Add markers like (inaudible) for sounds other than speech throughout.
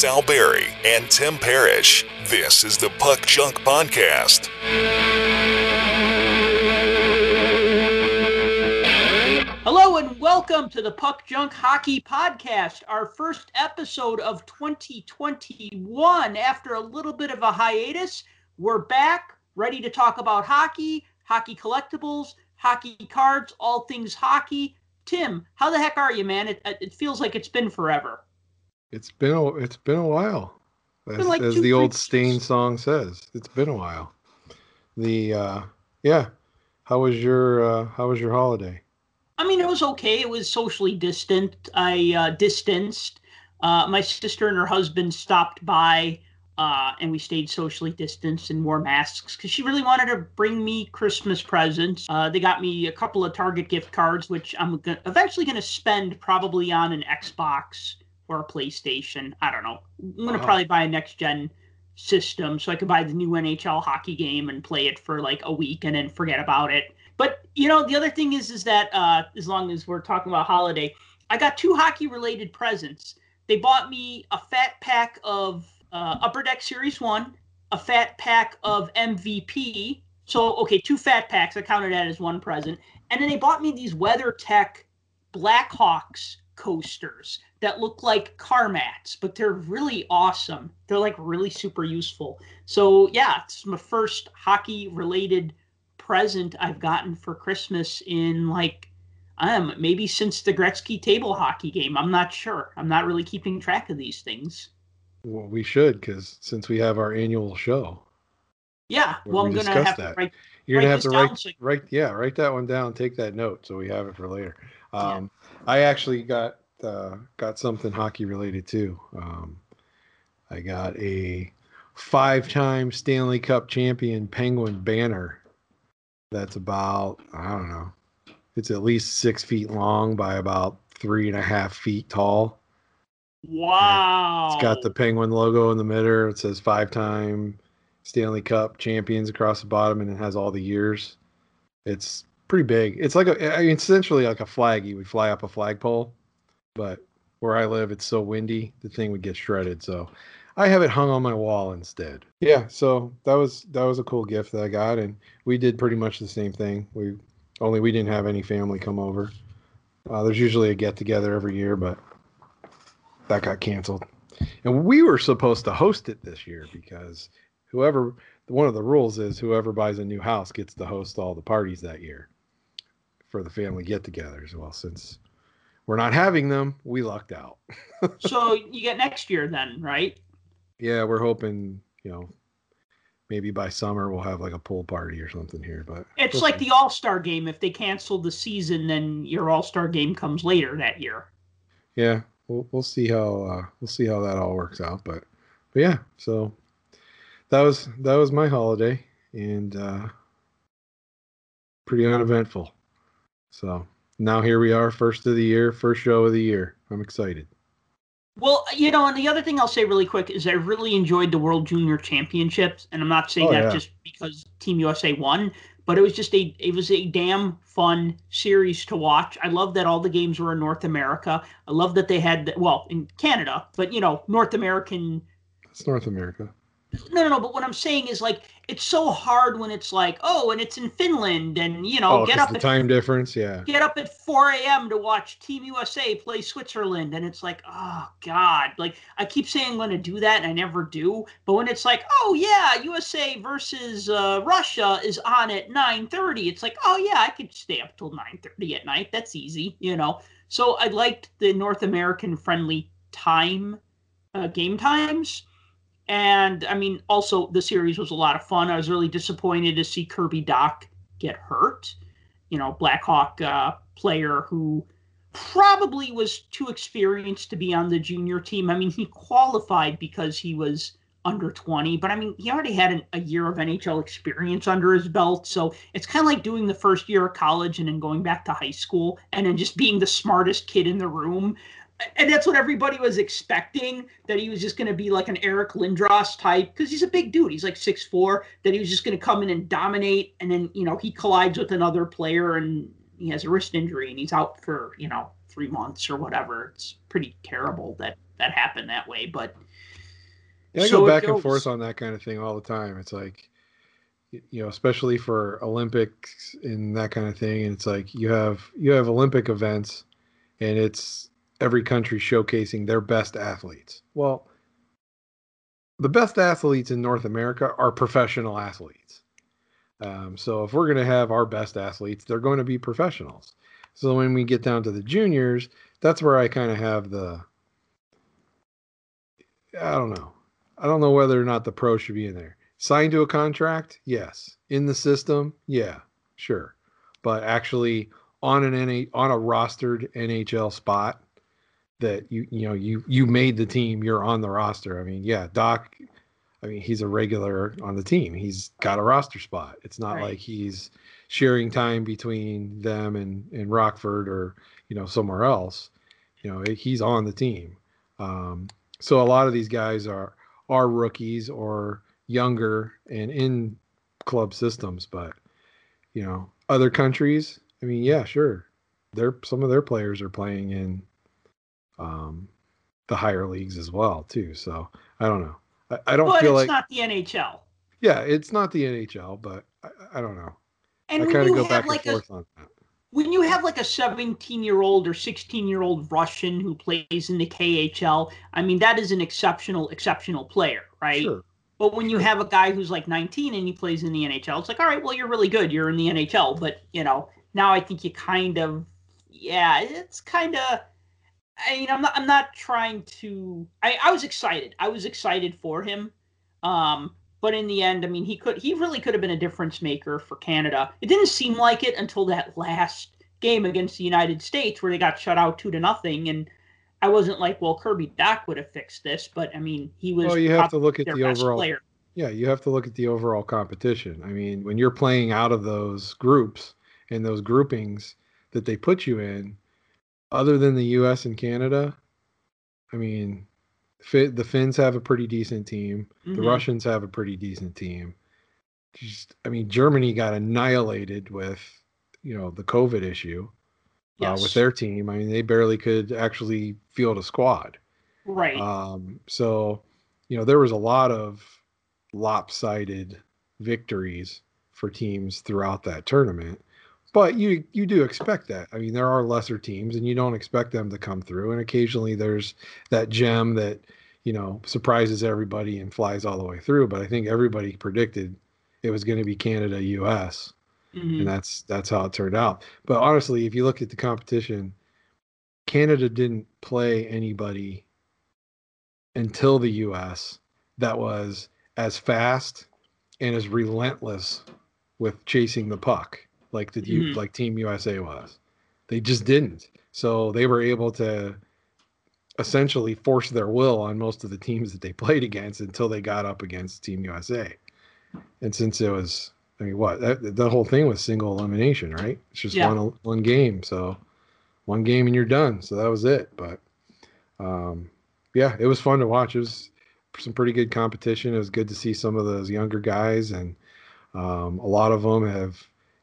Sal Barry and Tim Parrish. This is the Puck Junk Podcast. Hello and welcome to the Puck Junk Hockey Podcast, our first episode of 2021. After a little bit of a hiatus, we're back, ready to talk about hockey, hockey collectibles, hockey cards, all things hockey. Tim, how the heck are you, man? It, it feels like it's been forever. It's been a, it's been a while, as, like as the old Staind song says. It's been a while. The uh, yeah, how was your uh, how was your holiday? I mean, it was okay. It was socially distant. I uh, distanced. Uh, my sister and her husband stopped by, uh, and we stayed socially distanced and wore masks because she really wanted to bring me Christmas presents. Uh, they got me a couple of Target gift cards, which I'm gonna, eventually going to spend probably on an Xbox or a PlayStation. I don't know. I'm going to Wow. probably buy a next gen system so I could buy the new NHL hockey game and play it for like a week and then forget about it. But you know, the other thing is, is that uh, as long as we're talking about holiday, I got two hockey-related presents. They bought me a fat pack of uh, Upper Deck Series One, a fat pack of MVP. So okay, two fat packs. I counted that as one present, and then they bought me these WeatherTech Blackhawks coasters that look like car mats, but they're really awesome. They're like really super useful. So yeah, it's my first hockey-related present I've gotten for Christmas in like um maybe since the Gretzky table hockey game. I'm not sure. I'm not really keeping track of these things. Well, we should because since we have our annual show, Yeah, well, we I'm gonna have that. to write. you're gonna have to down write so- write yeah write that one down. Take that note so we have it for later. Um, I actually got uh, got something hockey related too. Um, I got a five-time Stanley Cup champion Penguin banner. That's about I don't know. It's at least six feet long by about three and a half feet tall. Wow. It's got the Penguin logo in the middle. It says five-time Stanley Cup champions across the bottom, and it has all the years. It's pretty big. It's like a, I mean, essentially like a flag. You would fly up a flagpole, but where I live, it's so windy, the thing would get shredded. So I have it hung on my wall instead. Yeah, so that was that was a cool gift that I got, and we did pretty much the same thing. We only we didn't have any family come over. Uh, there's usually a get together every year, but that got canceled. And we were supposed to host it this year because whoever one of the rules is whoever buys a new house gets to host all the parties that year for the family get-togethers. Well, since we're not having them, we lucked out. (laughs) so you get next year then, right? Yeah, we're hoping, you know, maybe by summer we'll have like a pool party or something here. But It's we'll like see. the All Star game. If they cancel the season, then your All Star game comes later that year. yeah, we'll we'll see how uh, we'll see how that all works out. But but yeah, so that was that was my holiday and uh, pretty uneventful. So now here we are, first of the year, first show of the year. I'm excited. Well, you know, and the other thing I'll say really quick is I really enjoyed the World Junior Championships, and I'm not saying Oh, that yeah. just because Team USA won, but it was just a it was a damn fun series to watch. I love that all the games were in North America. I love that they had well in Canada, but you know, North American It's North America. no, no, no. But what I'm saying is like it's so hard when it's like, oh, and it's in Finland, and you know, Oh, get up the at time difference. Yeah. get up at 4 a.m. to watch Team USA play Switzerland. And it's like, oh, God. Like, I keep saying I'm going to do that, and I never do. But when it's like, oh, yeah, USA versus uh, Russia is on at 9.30, it's like, oh, yeah, I could stay up till 9.30 at night. That's easy, you know? So I liked the North American friendly time, uh, game times. And I mean, also the series was a lot of fun. I was really disappointed to see Kirby Dach get hurt. You know, Blackhawk uh, player who probably was too experienced to be on the junior team. I mean, he qualified because he was under 20, but I mean, he already had an, a year of NHL experience under his belt. So it's kind of like doing the first year of college and then going back to high school and then just being the smartest kid in the room. And that's what everybody was expecting that he was just going to be like an Eric Lindros type because he's a big dude. He's like six four. that he was just going to come in and dominate. And then, you know, he collides with another player and he has a wrist injury and he's out for, you know, three months or whatever. It's pretty terrible that that happened that way. But Yeah, I So go back and forth on that kind of thing all the time. It's like, you know, especially for Olympics and that kind of thing. And it's like you have you have Olympic events, and it's every country showcasing their best athletes. Well, the best athletes in North America are professional athletes. Um, so if we're going to have our best athletes, they're going to be professionals. So when we get down to the juniors, that's where I kind of have the I don't know. I don't know whether or not the pro should be in there. Signed to a contract? Yes. In the system? Yeah, sure. But actually on an NA, on a rostered NHL spot that you you know you you made the team, you're on the roster. I mean, yeah, Dach I mean, he's a regular on the team. He's got a roster spot. It's not Right. like he's sharing time between them and and Rockford or, you know, somewhere else. You know, he's on the team. Um, so a lot of these guys are are rookies or younger and in club systems, but you know, other countries, I mean, yeah, sure. They're some of their players are playing in um the higher leagues as well too. So I don't know. I, I don't but feel it's like not the NHL. yeah, it's not the NHL, but I, I don't know. And I when kind you of go have back like and a on that. when you have like a 17 year old or 16 year old Russian who plays in the KHL, I mean that is an exceptional exceptional player, right? Sure. But when you have a guy who's like 19 and he plays in the NHL, it's like, all right, well, you're really good. You're in the NHL. But, you know, now I think you kind of, yeah, it's kind of, I mean, I'm not, I'm not trying to, I, I was excited. I was excited for him. Um, but in the end, I mean, he could, he really could have been a difference maker for Canada. It didn't seem like it until that last game against the United States where they got shut out two to nothing. And I wasn't like, well, Kirby Dach would have fixed this. But I mean, he was Well, you have to look at the overall player. Yeah, you have to look at the overall competition. I mean, when you're playing out of those groups and those groupings that they put you in, other than the U.S. and Canada, I mean, the Finns have a pretty decent team. The Mhm. Russians have a pretty decent team. Just, I mean, Germany got annihilated with, you know, the COVID issue uh, with their team. I mean, they barely could actually field a squad. Right. Um, so, you know, there was a lot of lopsided victories for teams throughout that tournament. But you you do expect that. I mean, there are lesser teams, and you don't expect them to come through. And occasionally, there's that gem that you know surprises everybody and flies all the way through. But I think everybody predicted it was going to be Canada, U.S Mhm. and that's that's how it turned out. But honestly, if you look at the competition, Canada didn't play anybody until the U.S. that was as fast and as relentless with chasing the puck like the U Mhm. like Team USA was. They just didn't. So they were able to essentially force their will on most of the teams that they (laughs) played against until they got up against Team USA. And since it was I mean, what that, the whole thing was single elimination, right? It's just Yeah. one one game, so one game and you're done. So that was it. But um, yeah, it was fun to watch. It was some pretty good competition. It was good to see some of those younger guys, and um, a lot of them have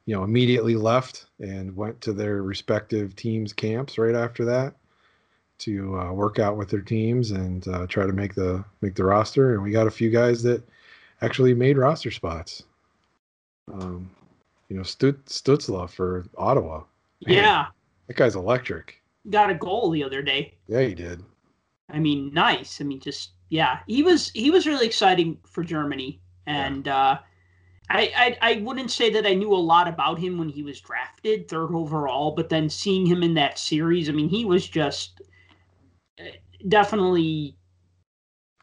you know immediately left and went to their respective teams' camps right after that to uh, work out with their teams and uh, try to make the make the roster. And we got a few guys that actually made roster spots. Um, you know, Stut- Stutzle for Ottawa. Man, yeah. that guy's electric. Got a goal the other day. Yeah, he did. I mean, nice. I mean, just yeah, he was he was really exciting for Germany, and uh, I, I I wouldn't say that I knew a lot about him when he was drafted third overall, but then seeing him in that series, I mean, he was just uh, definitely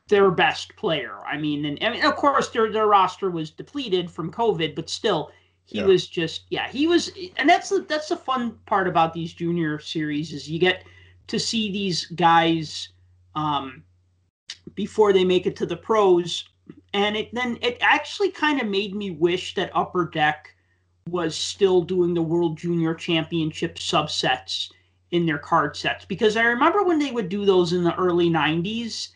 their best player. I mean, and, and of course their their roster was depleted from COVID, but still. He Yeah. was just yeah he was and that's the that's the fun part about these junior series is you get to see these guys um, before they make it to the pros. And it then it actually kind of made me wish that Upper Deck was still doing the World Junior Championship subsets in their card sets because I remember when they would do those in the early 90s.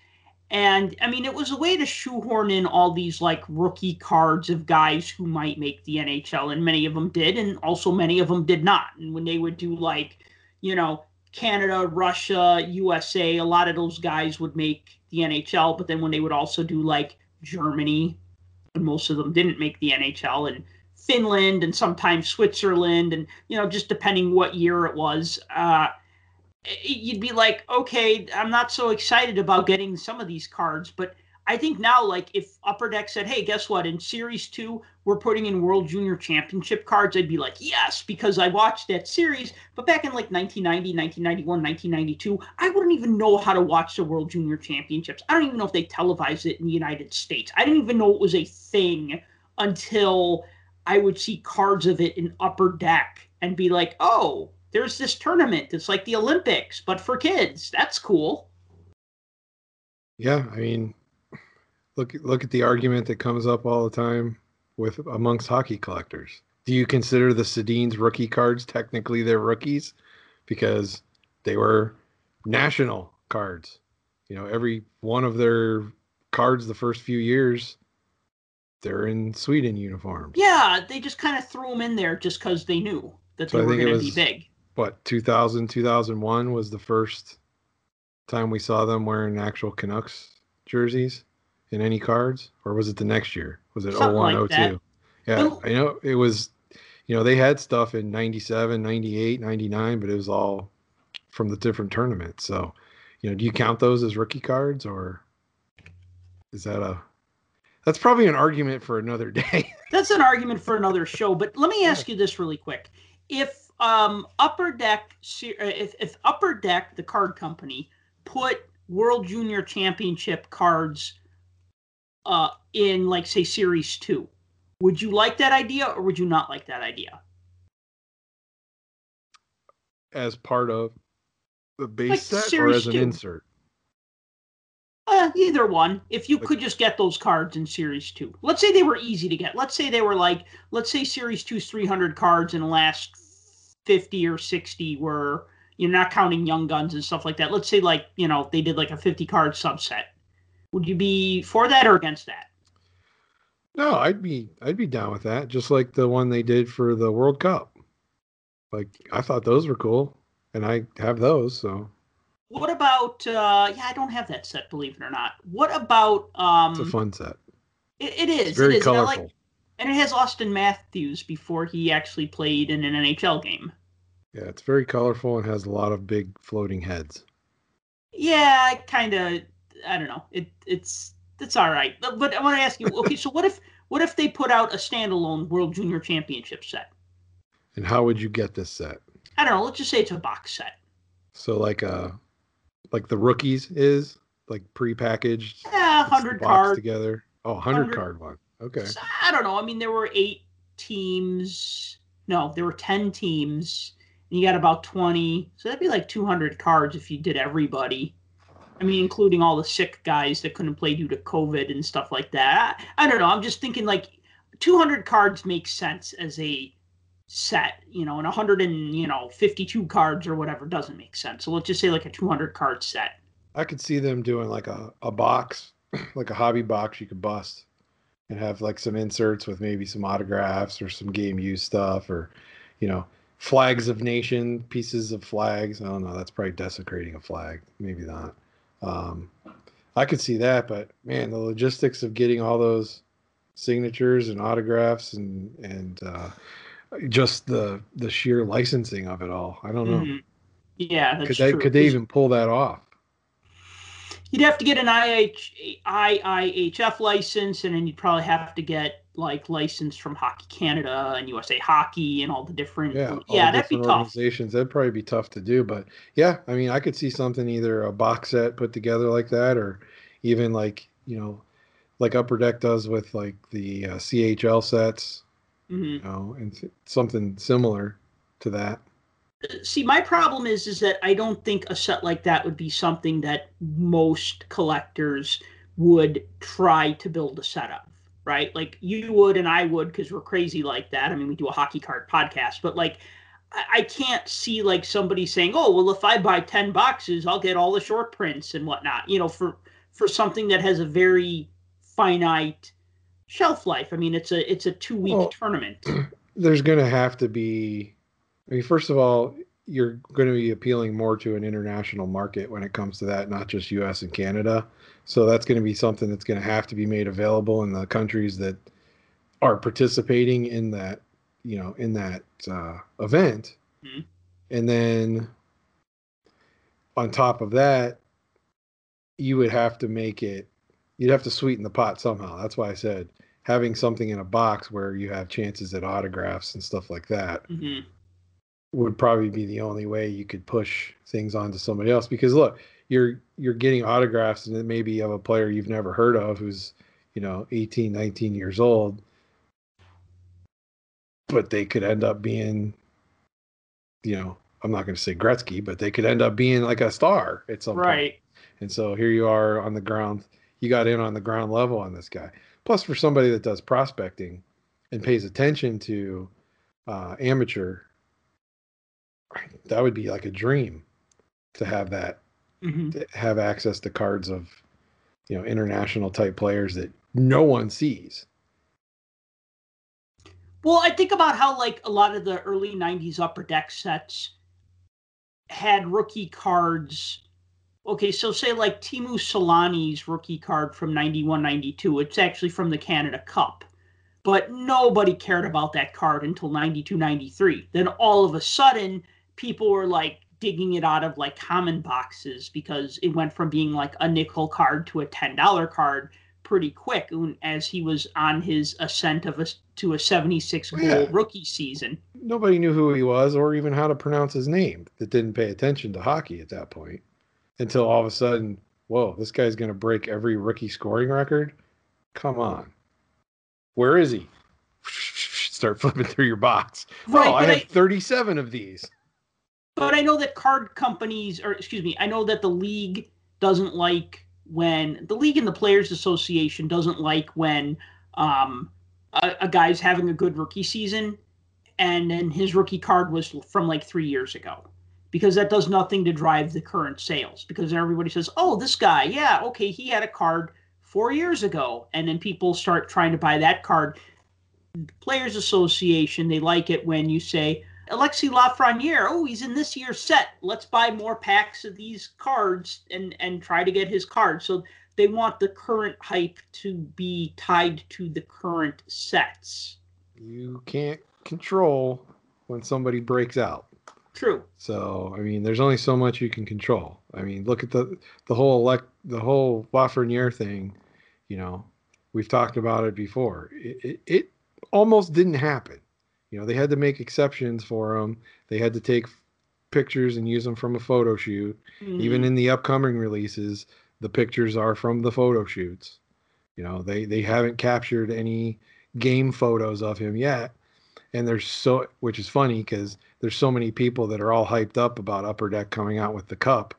And I mean, it was a way to shoehorn in all these like rookie cards of guys who might make the NHL, and many of them did, and also many of them did not. And when they would do like, you know, Canada, Russia, USA, a lot of those guys would make the NHL, but then when they would also do like Germany, and most of them didn't make the NHL, and Finland, and sometimes Switzerland, and you know, just depending what year it was, uh, you'd be like, okay, I'm not so excited about getting some of these cards, but I think now, like, if Upper Deck said, hey, guess what? In Series 2, we're putting in World Junior Championship cards, I'd be like, yes, because I watched that series. But back in like 1990, 1991, 1992, I wouldn't even know how to watch the World Junior Championships. I don't even know if they televised it in the United States. I didn't even know it was a thing until I would see cards of it in Upper Deck and be like, oh, there's this tournament. It's like the Olympics, but for kids. That's cool. Yeah, I mean, look look at the argument that comes up all the time with amongst hockey collectors. Do you consider the Sedin's rookie cards technically their rookies because they were national cards? You know, every one of their cards the first few years they're in Sweden uniforms. Yeah, they just kind of threw them in there just because they knew that so they were going to be big. What 2000 2001 was the first time we saw them wearing actual Canucks jerseys in any cards, or was it the next year? Was it Something 01, like 02? Yeah, I know it was. You know, they had stuff in 97, 98, 99, but it was all from the different tournaments. So, you know, do you count those as rookie cards, or is that a that's probably an argument for another (laughs) day. That's an argument for another show. But let me ask you this really quick: If um, Upper Deck, uh, if, if Upper Deck, the card company, put World Junior Championship cards uh, in, like, say, Series Two, would you like that idea or would you not like that idea? As part of the base like set or as an two. insert? Uh, either one. If you could just get those cards in Series 2. Let's say they were easy to get. Let's say they were like, let's say Series 2's 300 cards and the last 50 or 60 were, you're not counting Young Guns and stuff like that. Let's say, like, you know, they did like a 50 card subset. Would you be for that or against that? No, I'd be I'd be down with that. Just like the one they did for the World Cup. Like I thought those were cool, and I have those. So what about? Uh, yeah, I don't have that set, believe it or not. What about? Um, it's a fun set. it, it is. It's very it is. colorful. And, like, and it has Auston Matthews before he actually played in an NHL game. Yeah, it's very colorful and has a lot of big floating heads. Yeah, I kind of. I don't know. It it's it's all right. But I want to ask you. Okay, so what if what if they put out a standalone World Junior Championship set? And how would you get this set? I don't know. Let's just say it's a box set. So like a like the rookies is like pre-packaged. Yeah, hundred cards together. Oh, 100 card one. Okay. So, I don't know. I mean, there were eight teams. No, there were ten teams, and you got about twenty. So that'd be like two hundred cards if you did everybody. I mean, including all the sick guys that couldn't play due to COVID and stuff like that. I, I don't know. I'm just thinking like 200 cards makes sense as a set, you know, and 100 and, you know, 52 cards or whatever doesn't make sense. So let's just say like a 200 card set. I could see them doing like a, a box, (laughs) like a hobby box you could bust and have like some inserts with maybe some autographs or some game use stuff or, you know, flags of nation, pieces of flags. I don't know. That's probably desecrating a flag. Maybe not. Um, I could see that, but man, the logistics of getting all those signatures and autographs and, and, uh, just the the sheer licensing of it all. I don't know. Mm-hmm. Yeah, could they true. could they even pull that off? You'd have to get an IH, IIHF license, and then you'd probably have to get like licensed from Hockey Canada and USA Hockey and all the different. Yeah, yeah, that'd be tough. Organizations that'd probably be tough to do, but yeah, I mean, I could see something either a box set put together like that, or even like you know, like Upper Deck does with like the uh, CHL sets mm-hmm. you know, and something similar to that. See, my problem is is that I don't think a set like that would be something that most collectors would try to build a set of, right? Like you would and I would because we're crazy like that. I mean, we do a hockey card podcast, but like I can't see like somebody saying, "Oh, well, if I buy ten boxes, I'll get all the short prints and whatnot." You know, for for something that has a very finite shelf life. I mean, it's a it's a two week well, tournament. (clears throat) There's going to have to be. I mean, first of all, you're going to be appealing more to an international market when it comes to that, not just U.S. and Canada. So that's going to be something that's going to have to be made available in the countries that are participating in that, you know, in that uh, event. Mhm. And then on top of that, you would have to make it. You'd have to sweeten the pot somehow. That's why I said having something in a box where you have chances at autographs and stuff like that hmm would probably be the only way you could push things onto somebody else because look you're you're getting autographs and then maybe of a player you've never heard of who's you know 18 19 years old but they could end up being you know i'm not going to say gretzky but they could end up being like a star at some point Right. and so here you are on the ground. You got in on the ground level on this guy. Plus, for somebody that does prospecting and pays attention to uh, amateur, that would be like a dream to have that, hmm to have access to cards of, you know, international type players that no one sees. Well, I think about how like a lot of the early '90s upper deck sets had rookie cards. Okay, so say like Teemu Selanne's rookie card from 91 92. It's actually from the Canada Cup. But nobody cared about that card until 92 93. Then all of a sudden, people were like digging it out of like common boxes because it went from being like a nickel card to a $10 card pretty quick as he was on his ascent of a to a 76 goal Yeah. rookie season. Nobody knew who he was or even how to pronounce his name that didn't pay attention to hockey at that point until all of a sudden, whoa, this guy's going to break every rookie scoring record. Come on. Where is he? (laughs) Start flipping through your box. Right, oh, I have I- 37 of these. But I know that card companies, or excuse me, I know that the league doesn't like when the league and the Players Association doesn't like when um, a, a guy's having a good rookie season and then his rookie card was from like three years ago because that does nothing to drive the current sales because everybody says, oh, this guy, yeah, okay, he had a card four years ago. And then people start trying to buy that card. Players Association, they like it when you say, Alexi Lafreniere, oh, he's in this year's set. Let's buy more packs of these cards and and try to get his card. So they want the current hype to be tied to the current sets. You can't control when somebody breaks out. True. So, I mean, there's only so much you can control. I mean, look at the the whole elect the whole Lafreniere thing. You know, we've talked about it before. It, it, it almost didn't happen. You know, they had to make exceptions for him. They had to take pictures and use them from a photo shoot. Even Mhm. in the upcoming releases, the pictures are from the photo shoots. You know, they they haven't captured any game photos of him yet. And there's so which is funny because there's so many people that are all hyped up about Upper Deck coming out with the cup.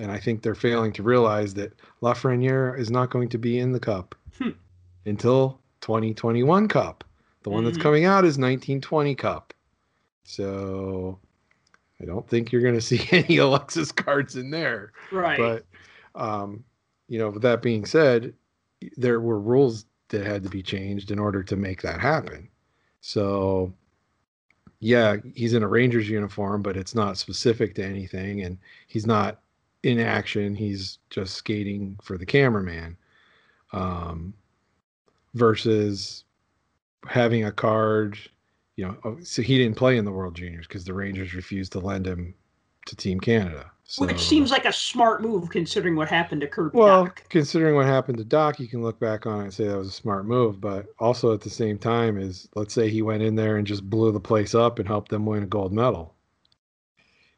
And I think they're failing to realize that Lafreniere is not going to be in the cup Hmm. until 2021 cup. The one that's Mhm. coming out is 1920 cup. So I don't think you're going (laughs) to see any Alexis cards in there. right. But um, you know, with that being said, there were rules that had to be changed in order to make that happen. So yeah, he's in a Rangers uniform, but it's not specific to anything, and he's not in action. He's just skating for the cameraman. Um, versus having a card, you know, oh, so he didn't play in the World Juniors because the Rangers refused to lend him to Team Canada. So, Which seems like a smart move considering what happened to Kirby well, Dach. considering what happened to Dach, you can look back on it and say that was a smart move. But also at the same time, is let's say he went in there and just blew the place up and helped them win a gold medal.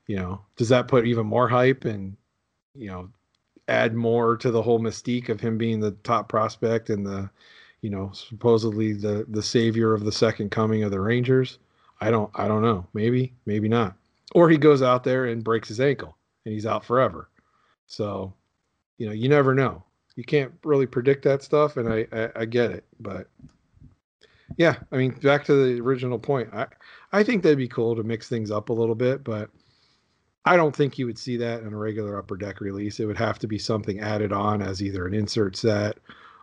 You know, does that put even more hype and you know add more to the whole mystique of him being the top prospect and the you know supposedly the the savior of the second coming of the Rangers? I don't I don't know. Maybe maybe not. Or he goes out there and breaks his ankle and he's out forever. So you know, you never know. You can't really predict that stuff, and I, I, I get it, but yeah, I mean, back to the original point, I I think that'd be cool to mix things up a little bit, but I don't think you would see that in a regular upper deck release. It would have to be something added on as either an insert set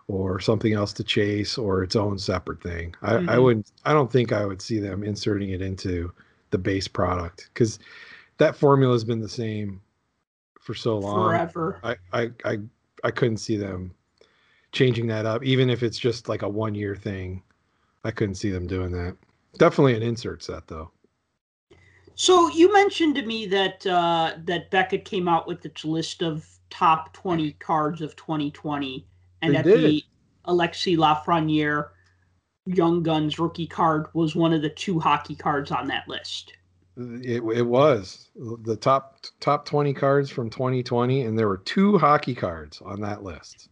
or something else to chase or its own separate thing. I, I Mhm. wouldn't I don't think I would see them inserting it into the base product because that formula has been the same for so long. Forever. I, I, I, I couldn't see them changing that up, even if it's just like a one year thing. I couldn't see them doing that. Definitely an insert set though. So you mentioned to me that uh, that Beckett came out with its list of top 20 cards of 2020, and They that did. the Alexi Lafreniere Young Guns rookie card was one of the two hockey cards on that list. It, it was the top top 20 cards from 2020 and there were two hockey cards on that list.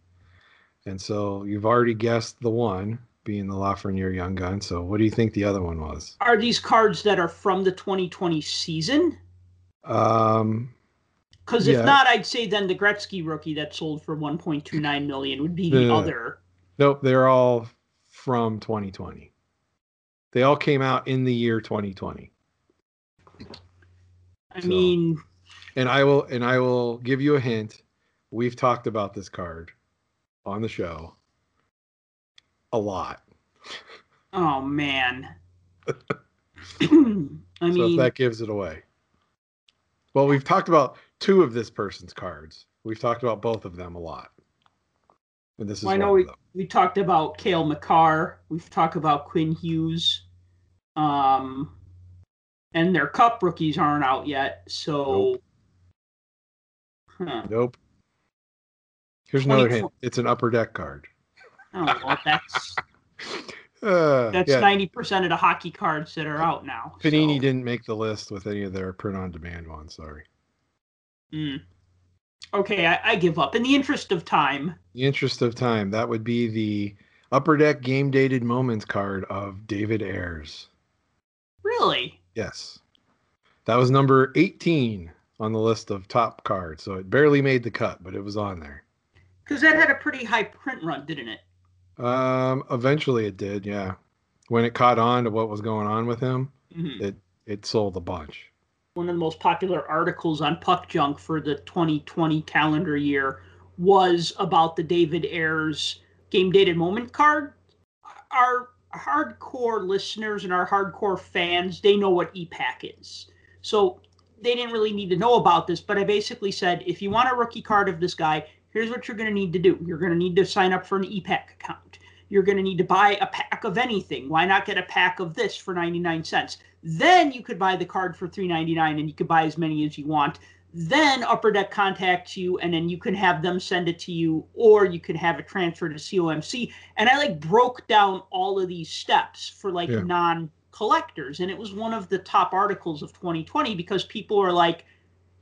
And so you've already guessed the one being the Lafreniere Young Gun. So what do you think the other one was? Are these cards that are from the 2020 season? Um Because if Yeah. not, I'd say then the Gretzky rookie that sold for 1.29 million would be the The- other. nope, they're all from 2020. They all came out in the year 2020. I So- mean, And I will and I will give you a hint. We've talked about this card on the show a lot. oh man. (laughs) (clears throat) I so mean, if that gives it away. Well, we've talked about two of this person's cards. We've talked about both of them a lot. And this is Well, I know we, we talked about Cale Makar. We've talked about Quinn Hughes. Um, and their cup rookies aren't out yet. So, huh. Nope. Here's another hint. It's an upper deck card. Oh, well, that's (laughs) Uh, that's yeah, ninety percent of the hockey cards that are out now. Panini so, didn't make the list with any of their print on demand ones. Sorry. Mm. Okay, I, I give up. In the interest of time, the interest of time, that would be the upper deck game dated moments card of David Ayres. really, Yes. That was number 18 on the list of top cards. So it barely made the cut, but it was on there. because that had a pretty high print run, didn't it? Um, eventually it did, yeah. When it caught on to what was going on with him, Mhm. it it sold a bunch. One of the most popular articles on Puck Junk for the 2020 calendar year was about the David Ayres game dated moment card. Our hardcore listeners and our hardcore fans, they know what e-Pack is. So they didn't really need to know about this, but I basically said if you want a rookie card of this guy, here's what you're going to need to do. You're going to need to sign up for an e-Pack account. You're going to need to buy a pack of anything. Why not get a pack of this for 99 cents? Then you could buy the card for 3.99 and you could buy as many as you want. Then Upper Deck contacts you and then you can have them send it to you or you can have it transferred to COMC. And I like broke down all of these steps for like Yeah. non collectors and it was one of the top articles of 2020 because people are like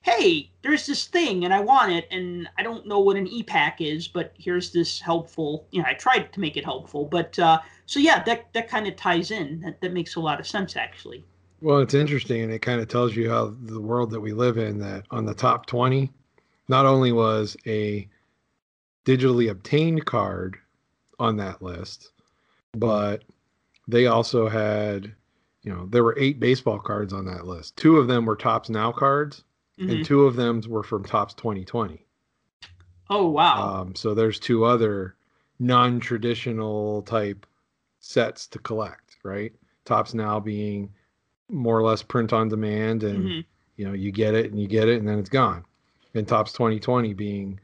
hey, there's this thing and I want it, and I don't know what an e-Pack is, but here's this helpful. You know, I tried to make it helpful, but uh, so yeah, that that kind of ties in. That that makes a lot of sense actually. Well, it's interesting and it kind of tells you how the world that we live in that on the top 20 not only was a digitally obtained card on that list, but they also had, you know, there were eight baseball cards on that list. Two of them were Topps now cards, Mhm. and two of them were from Topps 2020. Oh wow, Um, so there's two other non-traditional type sets to collect, right? Topps now being more or less print on demand, and Mhm. you know you get it and you get it, and then it's gone. And Topps 2020 being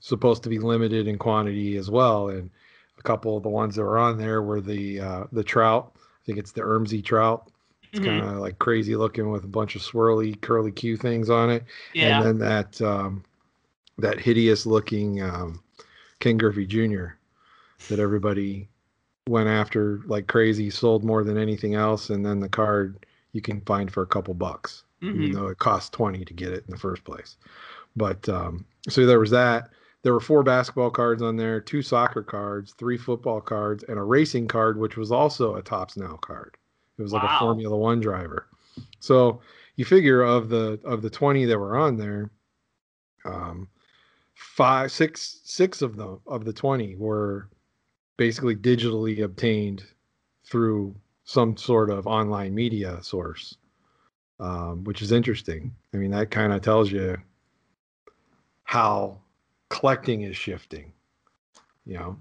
supposed to be limited in quantity as well, and a couple of the ones that were on there were the uh, the trout. I think it's the Ermsey trout. It's Mhm. kind of like crazy looking with a bunch of swirly curly Q things on it yeah, and then that um, that hideous looking um, Ken Griffey Jr. that everybody went after like crazy, sold more than anything else, and then the card you can find for a couple bucks, even Mhm. though it costs twenty to get it in the first place. But um, so there was that. There were four basketball cards on there, two soccer cards, three football cards, and a racing card, which was also a Topps Now card. It was like Wow. a Formula One driver. So you figure of the of the 20 that were on there um five six six of them of the 20 were basically digitally obtained through some sort of online media source um, which is interesting i mean that kind of tells you how collecting is shifting you know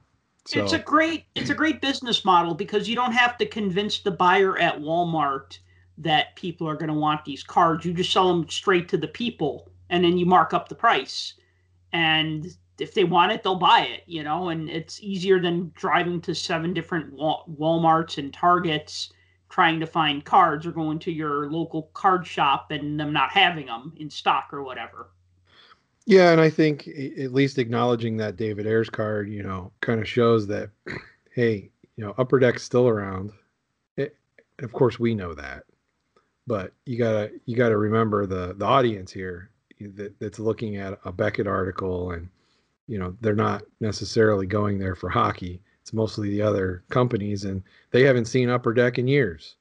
so it's a great it's a great business model because you don't have to convince the buyer at Walmart that people are going to want these cards. You just sell them straight to the people and then you mark up the price. And if they want it, they'll buy it, you know, and it's easier than driving to seven different Walmarts and Targets trying to find cards or going to your local card shop and them not having them in stock or whatever. Yeah, and I think at least acknowledging that David Ayres card, you know, kind of shows that, (clears throat) hey, you know, Upper Deck's still around. It, of course, we know that, but you gotta you gotta remember the the audience here that, that's looking at a Beckett article, and you know, they're not necessarily going there for hockey. It's mostly the other companies, and they haven't seen Upper Deck in years.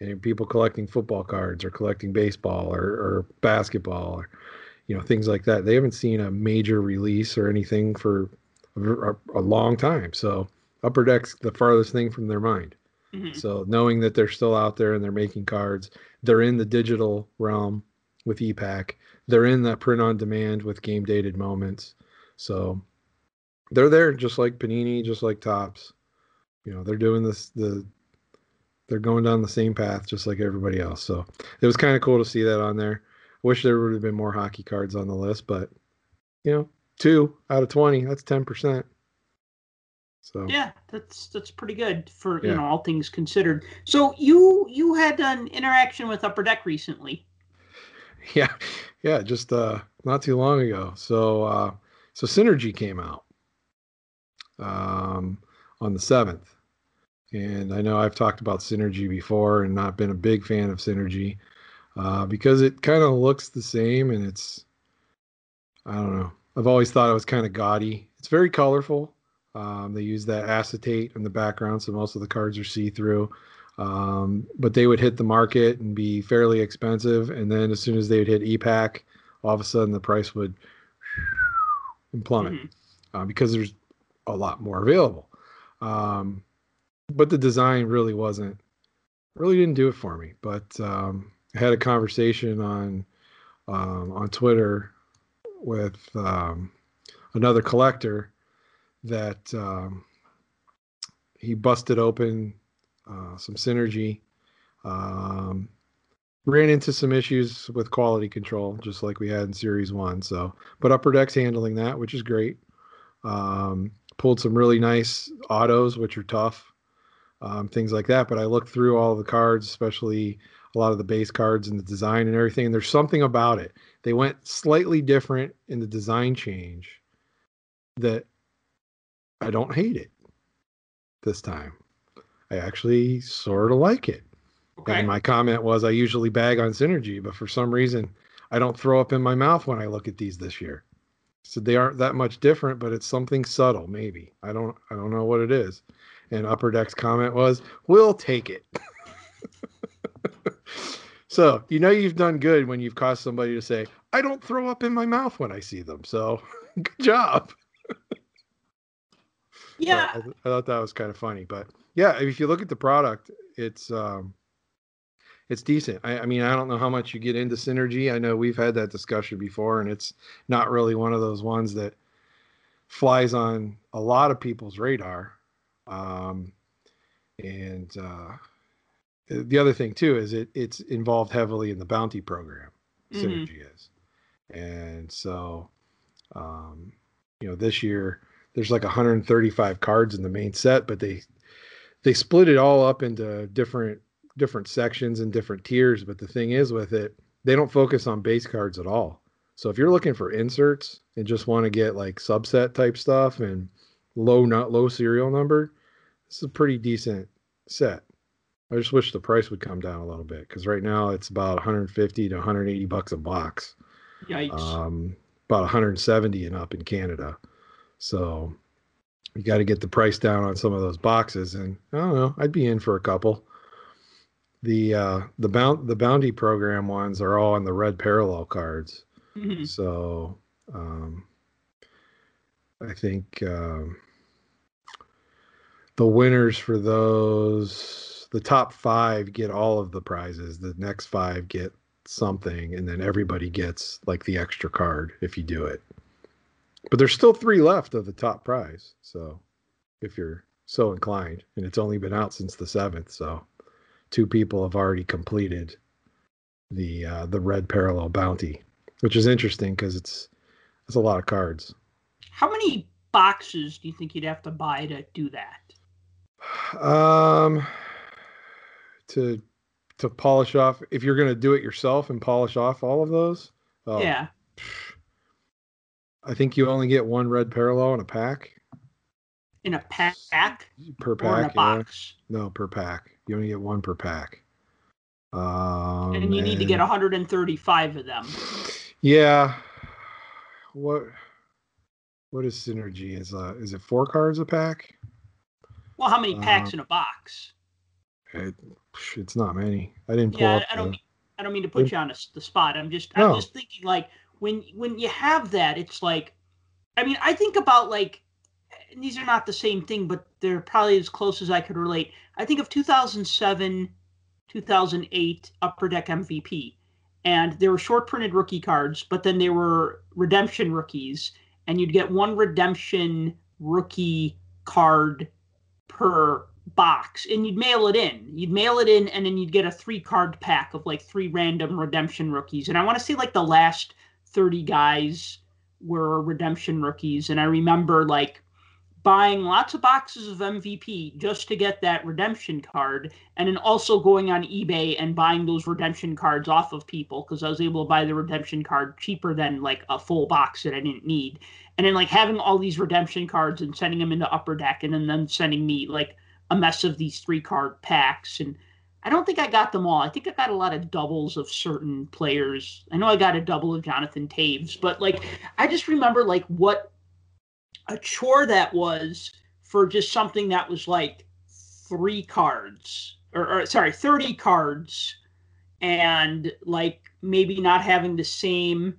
And people collecting football cards or collecting baseball or, or basketball or you know things like that. They haven't seen a major release or anything for a, a long time. So Upper Deck's the farthest thing from their mind. Mm-hmm. So knowing that they're still out there and they're making cards, they're in the digital realm with e-Pack. They're in the print on demand with game dated moments. So they're there just like Panini, just like Topps. You know, they're doing this the they're going down the same path just like everybody else. So it was kind of cool to see that on there. I Wish there would have been more hockey cards on the list, but you know, two out of twenty, that's ten percent. So yeah, that's that's pretty good for yeah. you know all things considered. So you you had an interaction with Upper Deck recently. (laughs) Yeah, yeah, just uh not too long ago. So uh so Synergy came out um on the seventh. And I know I've talked about Synergy before and not been a big fan of Synergy uh, because it kind of looks the same and it's I don't know. I've always thought it was kind of gaudy. It's very colorful. Um, they use that acetate in the background, so most of the cards are see through. Um, but they would hit the market and be fairly expensive, and then as soon as they would hit e-Pack, all of a sudden the price would plummet mm-hmm. uh, because there's a lot more available. Um, but the design really wasn't, really didn't do it for me. But um, had a conversation on um, on Twitter with um, another collector that um, he busted open uh, some synergy. Ran into some issues with quality control, just like we had in Series One. So, but Upper Deck's handling that, which is great. Um, pulled some really nice autos, which are tough, um, things like that. But I looked through all the cards, especially a lot of the base cards and the design and everything. And there's something about it. They went slightly different in the design change that I don't hate it this time. I actually sort of like it. Okay. And my comment was I usually bag on Synergy, but for some reason I don't throw up in my mouth when I look at these this year. So they aren't that much different, but it's something subtle, maybe. I don't I don't know what it is. And Upper Deck's comment was, "We'll take it." (laughs) so you know you've done good when you've caused somebody to say, "I don't throw up in my mouth when I see them." So (laughs) good job. (laughs) Yeah, I, I, thought that was kind of funny, but yeah, if you look at the product, it's um, it's decent. I, I, mean, I don't know how much you get into synergy. I know we've had that discussion before, and it's not really one of those ones that flies on a lot of people's radar. Um, and uh, the other thing too is it it's involved heavily in the bounty program mm-hmm. synergy is and so um you know this year there's like 135 cards in the main set but they they split it all up into different different sections and different tiers but the thing is with it they don't focus on base cards at all so if you're looking for inserts and just want to get like subset type stuff and low not low serial number this is a pretty decent set I just wish the price would come down a little bit because right now it's about 150 to 180 bucks a box. Yikes. Um, about 170 and up in Canada. So you got to get the price down on some of those boxes, and I don't know. I'd be in for a couple. The uh, the bound the bounty program ones are all on the red parallel cards. Mm-hmm. So um, I think um, the winners for those the top five get all of the prizes. The next five get something, and then everybody gets like the extra card if you do it. But there's still three left of the top prize. So if you're so inclined, and it's only been out since the seventh, so two people have already completed the uh, the red parallel bounty, which is interesting because it's it's a lot of cards. How many boxes do you think you'd have to buy to do that? Um, to to polish off if you're going to do it yourself and polish off all of those. Oh, yeah. I think you only get one red parallel in a pack. In a pack? Per pack. Or in a box? Yeah. No, per pack. You only get one per pack. Um, and you need and, to get 135 of them. Yeah. What? What is synergy? Is uh is it four cards a pack? Well, how many packs uh, in a box? It, it's not many. I didn't pull yeah. I don't. The, mean, I don't mean to put you on a, the spot. I'm just. No. I'm just thinking like when when you have that, it's like. I mean, I think about like. These are not the same thing, but they're probably as close as I could relate. I think of 2007, 2008 Upper Deck MVP, and there were short printed rookie cards, but then there were redemption rookies, and you'd get one redemption rookie card per box and you'd mail it in. You'd mail it in and then you'd get a three card pack of like three random redemption rookies. And I want to say like the last 30 guys were redemption rookies. And I remember like buying lots of boxes of MVP just to get that redemption card and then also going on eBay and buying those redemption cards off of people because I was able to buy the redemption card cheaper than like a full box that I didn't need. And then like having all these redemption cards and sending them into upper deck and then them sending me like a mess of these three card packs and I don't think I got them all. I think I got a lot of doubles of certain players. I know I got a double of Jonathan Toews, but like I just remember like what a chore that was for just something that was like three cards or, or sorry, 30 cards and like maybe not having the same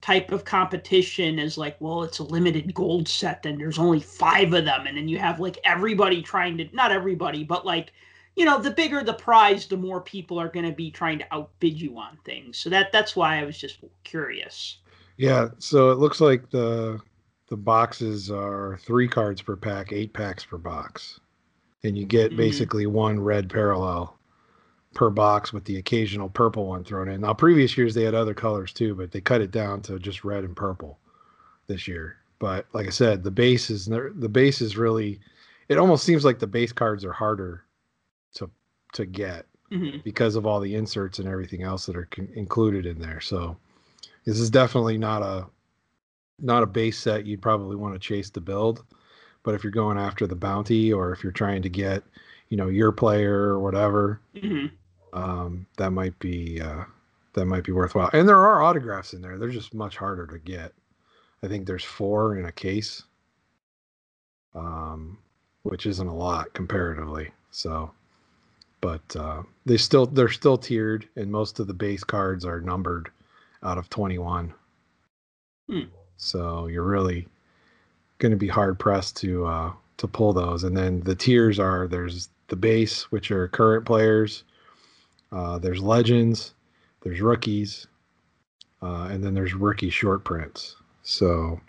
type of competition is like, well, it's a limited gold set, then there's only five of them, and then you have like everybody trying to not everybody, but like, you know, the bigger the prize, the more people are gonna be trying to outbid you on things. So that that's why I was just curious. Yeah, so it looks like the the boxes are three cards per pack, eight packs per box. And you get mm-hmm. basically one red parallel per box with the occasional purple one thrown in. Now, previous years they had other colors too, but they cut it down to just red and purple this year. But like I said, the base is the base is really. It almost seems like the base cards are harder to to get mm-hmm. because of all the inserts and everything else that are con- included in there. So this is definitely not a not a base set you'd probably want to chase the build. But if you're going after the bounty or if you're trying to get, you know, your player or whatever, mm-hmm um, that might be uh, that might be worthwhile. And there are autographs in there. They're just much harder to get. I think there's four in a case, um, which isn't a lot comparatively. So, but uh, they still they're still tiered, and most of the base cards are numbered out of 21. Hmm. So you're really going to be hard pressed to uh, to pull those. And then the tiers are there's the base, which are current players uh, there's legends, there's rookies, uh, and then there's rookie short prints. So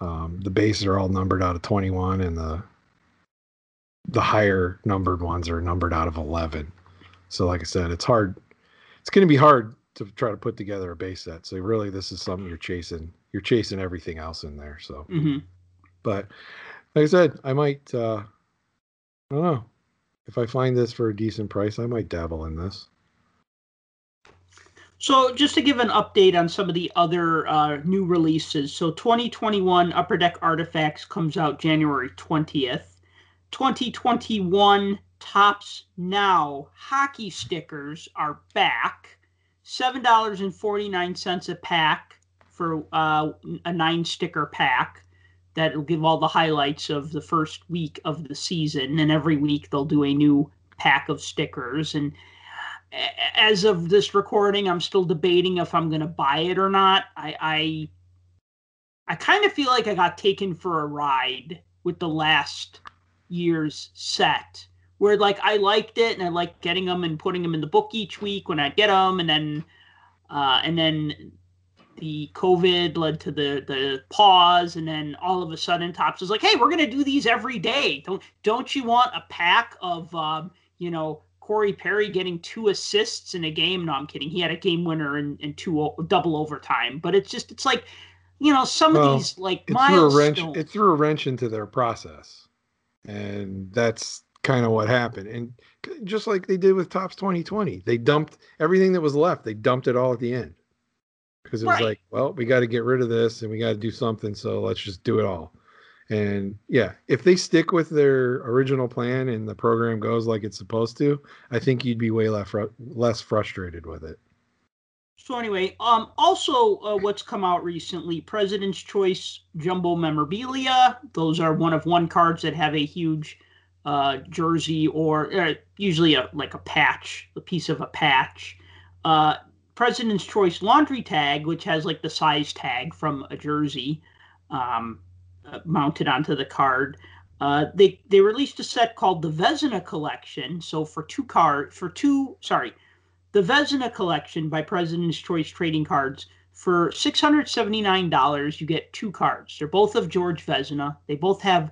um, the bases are all numbered out of 21, and the the higher numbered ones are numbered out of 11. So, like I said, it's hard. It's going to be hard to try to put together a base set. So, really, this is something you're chasing. You're chasing everything else in there. So, mm-hmm. but like I said, I might. Uh, I don't know if I find this for a decent price, I might dabble in this. So, just to give an update on some of the other uh, new releases. So, 2021 Upper Deck Artifacts comes out January 20th. 2021 Topps Now hockey stickers are back. $7.49 a pack for uh, a nine sticker pack that'll give all the highlights of the first week of the season. And every week they'll do a new pack of stickers. And as of this recording i'm still debating if i'm going to buy it or not. I i, I kind of feel like i got taken for a ride with the last year's set where like i liked it and i liked getting them and putting them in the book each week when i get them and then uh, and then the COVID led to the the pause, and then all of a sudden, Topps is like, "Hey, we're going to do these every day. Don't don't you want a pack of um, you know Corey Perry getting two assists in a game. No, I'm kidding. He had a game winner and, and two o- double overtime. But it's just, it's like, you know, some Well, of these like It threw a wrench. It threw a wrench into their process, and that's kind of what happened. And just like they did with Topps 2020, they dumped everything that was left. They dumped it all at the end because it was Right. like, well, we got to get rid of this and we got to do something. So let's just do it all. And yeah, if they stick with their original plan and the program goes like it's supposed to, I think you'd be way less fru- less frustrated with it. So anyway, um, also uh, what's come out recently, President's Choice Jumbo Memorabilia. Those are one of one cards that have a huge uh, jersey or uh, usually a like a patch, a piece of a patch. Uh, President's Choice Laundry Tag, which has like the size tag from a jersey, um, uh, mounted onto the card. Uh, they they released a set called the Vezina Collection. So for two card for two sorry the Vezina collection by President's Choice Trading Cards. For $679, you get two cards. They're both of George Vezina. They both have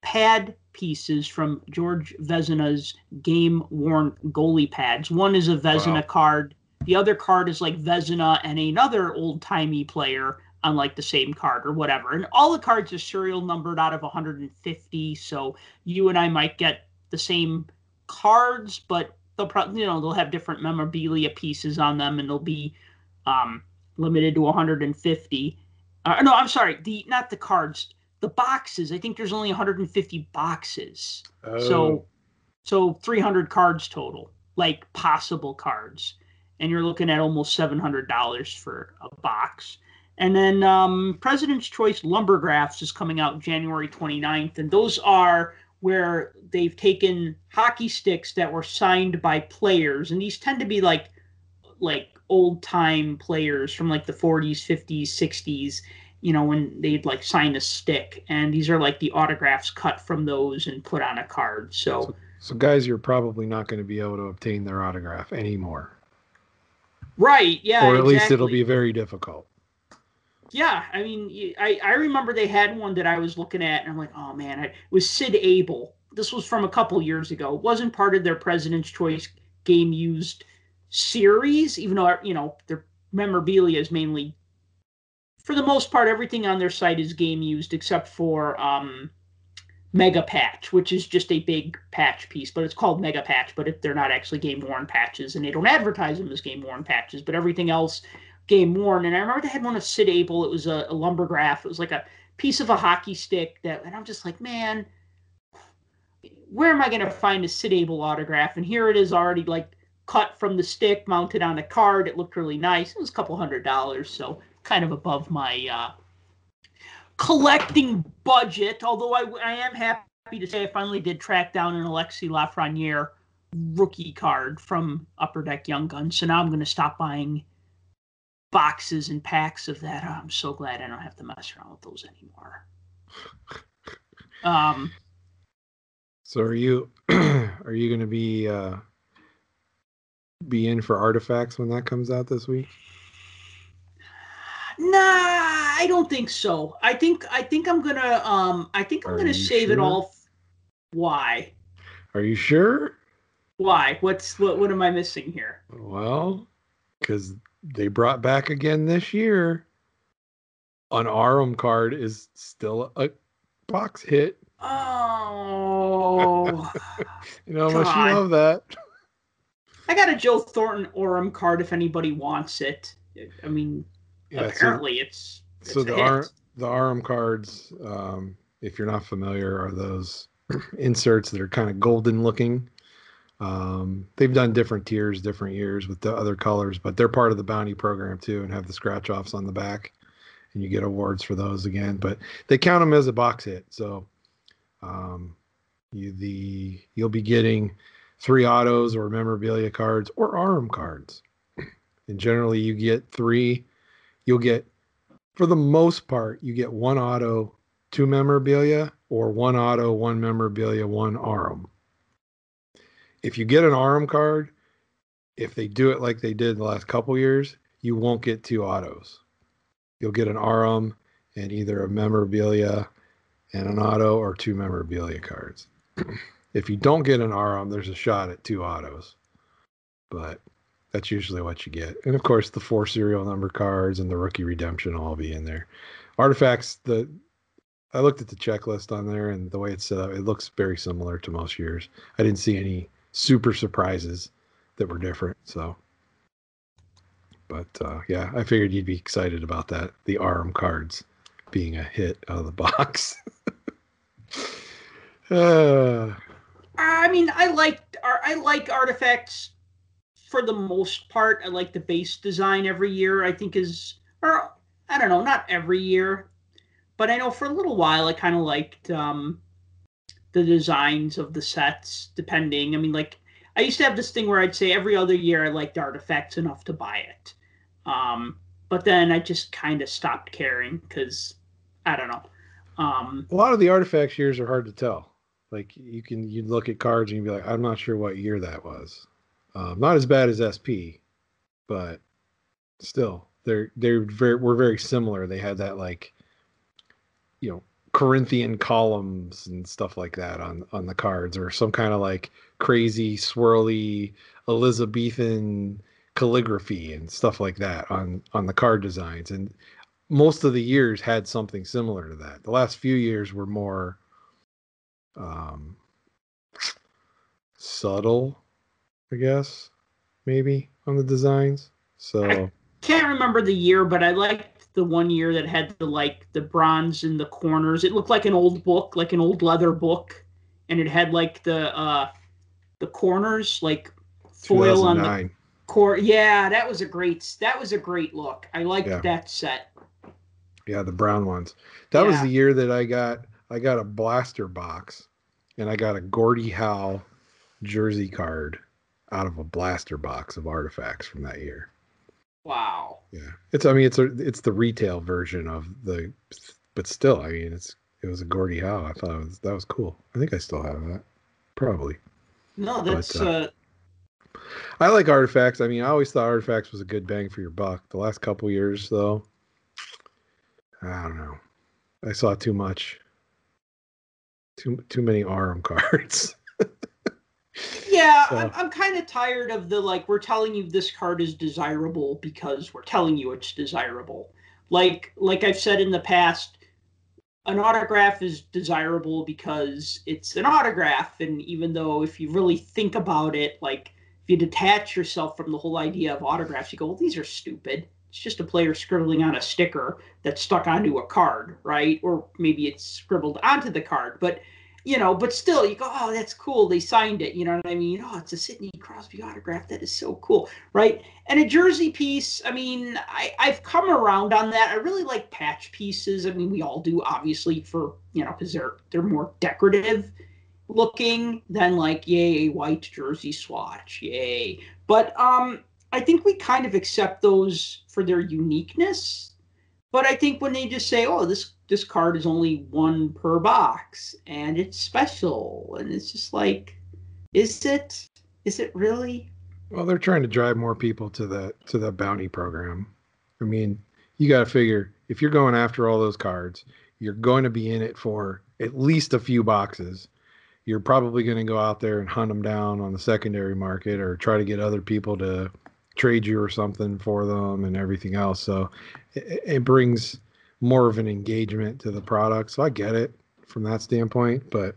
pad pieces from George Vezina's game worn goalie pads. One is a Vezina Wow. card. The other card is like Vezina and another old timey player on like the same card or whatever. And all the cards are serial numbered out of 150. So you and I might get the same cards, but they'll probably you know they'll have different memorabilia pieces on them, and they'll be um, limited to 150. Uh, no, I'm sorry, the not the cards, the boxes. I think there's only 150 boxes, Oh. so so 300 cards total, like possible cards, and you're looking at almost 700 dollars for a box. And then um, President's Choice Lumbergraphs is coming out January 29th, and those are where they've taken hockey sticks that were signed by players, and these tend to be like like old time players from like the 40s, 50s, 60s. You know, when they'd like sign a stick, and these are like the autographs cut from those and put on a card. So So, guys, you're probably not going to be able to obtain their autograph anymore, right, yeah, or at least it'll be very difficult. Yeah, I mean, I, I remember they had one that I was looking at, and I'm like, oh man, I, it was Sid Abel. This was from a couple years ago. It wasn't part of their President's Choice game used series, even though you know their memorabilia is mainly, for the most part, everything on their site is game used except for um, Mega Patch, which is just a big patch piece, but it's called Mega Patch, but it, they're not actually game worn patches, and they don't advertise them as game worn patches. But everything else game worn. And I remember they had one of Sid Abel. It was a, a lumbergraph. It was like a piece of a hockey stick that, and I'm just like, man, where am I going to find a Sid Abel autograph? And here it is already like cut from the stick, mounted on a card. It looked really nice. It was a couple hundred dollars, so kind of above my uh, collecting budget. Although I, I am happy to say I finally did track down an Alexis Lafreniere rookie card from Upper Deck Young Guns. So now I'm going to stop buying boxes and packs of that. Oh, I'm so glad I don't have to mess around with those anymore. Um, So, are you (clears throat) are you going to be uh, be in for artifacts when that comes out this week? Nah, I don't think so. I think I think I'm gonna um I think I'm Are gonna save it sure? all. Why? Are you sure? Why? What's what? What am I missing here? Well, because they brought back again this year. An Aurum card is still a box hit. Oh, (laughs) You know how much you love that. I got a Joe Thornton Aurum card if anybody wants it. I mean, Yeah, so- apparently it's, it's so the hit. Ar- the Aurum cards, um, if you're not familiar, are those (clears throat) inserts that are kind of golden looking. Um, they've done different tiers, different years with the other colors, but they're part of the bounty program too, and have the scratch offs on the back, and you get awards for those again. But they count them as a box hit, so um, you the you'll be getting three autos or memorabilia cards or arm cards, and generally you get three. You'll get for the most part, you get one auto, two memorabilia, or one auto, one memorabilia, one ARM. If you get an ARM card, if they do it like they did the last couple years, you won't get two autos. You'll get an ARM and either a memorabilia and an auto or two memorabilia cards. (clears throat) If you don't get an Aurum, there's a shot at two autos. But that's usually what you get. And of course, the four serial number cards and the rookie redemption will all be in there. Artifacts, the I looked at the checklist on there and the way it's set up, it looks very similar to most years. I didn't see any super surprises that were different. So, but uh, yeah, I figured you'd be excited about that. The ARM cards being a hit out of the (laughs) box. uh, (sighs) I mean, I like I like artifacts for the most part. I like the base design every year. I think is or I don't know, not every year, but I know for a little while I kind of liked um, the designs of the sets, depending. I mean, like I used to have this thing where I'd say every other year I liked artifacts enough to buy it, um, but then I just kind of stopped caring because I don't know. Um, a lot of the artifacts years are hard to tell. Like you can you look at cards and you be like, I'm not sure what year that was. Um, not as bad as SP, but still, they're they're very were very similar. They had that like you know Corinthian columns and stuff like that on on the cards, or some kind of like crazy swirly Elizabethan calligraphy and stuff like that on on the card designs. And most of the years had something similar to that. The last few years were more um, subtle, I guess, maybe on the designs. So I can't remember the year, but I liked the one year that had the like the bronze in the corners. It looked like an old book, like an old leather book, and it had like the uh the corners like foil on the core. Yeah, that was a great that was a great look. I liked yeah. that set. Yeah, the brown ones. That yeah. was the year that I got I got a blaster box and I got a Gordie Howe jersey card out of a blaster box of artifacts from that year. Wow. Yeah, it's. I mean, it's a. It's the retail version of the, but still, I mean, it's. It was a Gordie Howe. I thought it was that was cool. I think I still have that. Probably. No, that's. But, uh, uh, I like artifacts. I mean, I always thought artifacts was a good bang for your buck. The last couple years, though, I don't know. I saw too much. Too too many ARM (laughs) cards. Yeah, so. I'm, I'm kind of tired of the like we're telling you this card is desirable because we're telling you it's desirable. Like like I've said in the past, an autograph is desirable because it's an autograph, and even though if you really think about it, like if you detach yourself from the whole idea of autographs, you go, well, these are stupid. It's just a player scribbling on a sticker that's stuck onto a card, right? Or maybe it's scribbled onto the card, but you know, but still, you go, oh, that's cool. They signed it. You know what I mean? Oh, it's a Sidney Crosby autograph. That is so cool, right? And a jersey piece. I mean, I, I've come around on that. I really like patch pieces. I mean, we all do, obviously, for you know, because they're they're more decorative looking than like yay white jersey swatch, yay. But um, I think we kind of accept those for their uniqueness. But I think when they just say, oh, this this card is only one per box and it's special and it's just like is it is it really? Well they're trying to drive more people to the to the bounty program. I mean you got to figure if you're going after all those cards you're going to be in it for at least a few boxes. You're probably going to go out there and hunt them down on the secondary market or try to get other people to trade you or something for them and everything else so it, it brings more of an engagement to the product. So I get it from that standpoint, but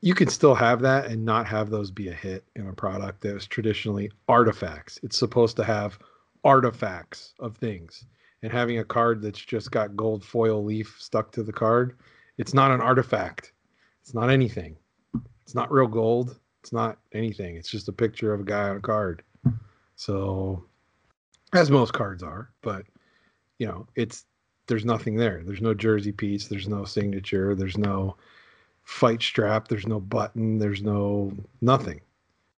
you can still have that and not have those be a hit in a product that is traditionally artifacts. It's supposed to have artifacts of things. And having a card that's just got gold foil leaf stuck to the card, it's not an artifact. It's not anything. It's not real gold. It's not anything. It's just a picture of a guy on a card. So, as most cards are, but you know, it's there's nothing there. There's no jersey piece. There's no signature. There's no fight strap. There's no button. There's no nothing.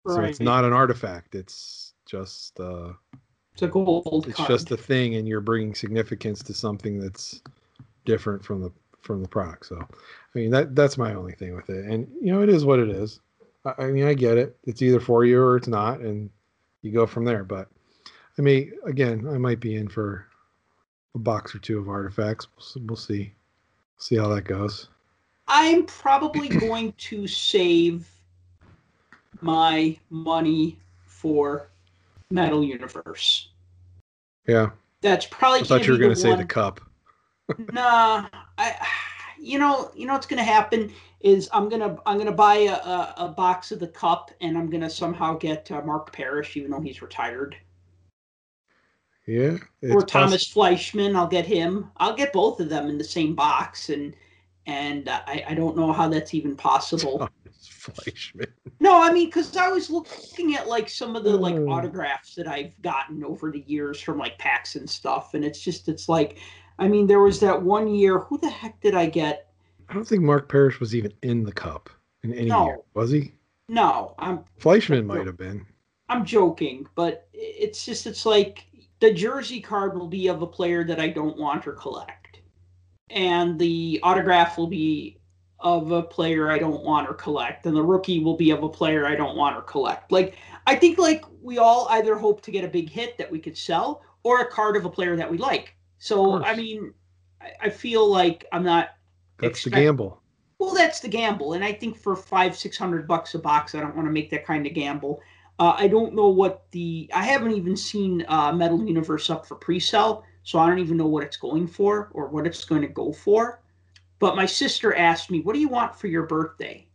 Right. So it's not an artifact. It's just uh, it's a gold. It's card. just a thing, and you're bringing significance to something that's different from the from the product. So, I mean that that's my only thing with it. And you know, it is what it is. I, I mean, I get it. It's either for you or it's not, and you go from there. But I mean, again, I might be in for a box or two of artifacts. We'll, we'll see. See how that goes. I'm probably (clears throat) going to save my money for Metal Universe. Yeah. That's probably. I thought you were going to say the cup. (laughs) nah, I. You know, you know what's going to happen is I'm gonna I'm gonna buy a, a, a, box of the cup and I'm gonna somehow get uh, Mark Parrish, even though he's retired. Yeah. Or Thomas poss- Fleischmann, I'll get him. I'll get both of them in the same box, and and uh, I I don't know how that's even possible. Thomas Fleischmann. No, I mean because I was looking at like some of the like mm. autographs that I've gotten over the years from like packs and stuff, and it's just it's like I mean, there was that one year. Who the heck did I get? I don't think Mark Parrish was even in the cup in any no. year, was he? No, I'm. Fleischmann might have been. I'm joking, but it's just it's like the jersey card will be of a player that I don't want or collect, and the autograph will be of a player I don't want or collect, and the rookie will be of a player I don't want or collect. Like I think like we all either hope to get a big hit that we could sell or a card of a player that we like. So I mean, I, I, feel like I'm not. That's expect- the gamble. Well, that's the gamble, and I think for five, six hundred bucks a box, I don't want to make that kind of gamble. Uh, I don't know what the. I haven't even seen uh, Metal Universe up for pre-sale, so I don't even know what it's going for or what it's going to go for. But my sister asked me, "What do you want for your birthday?"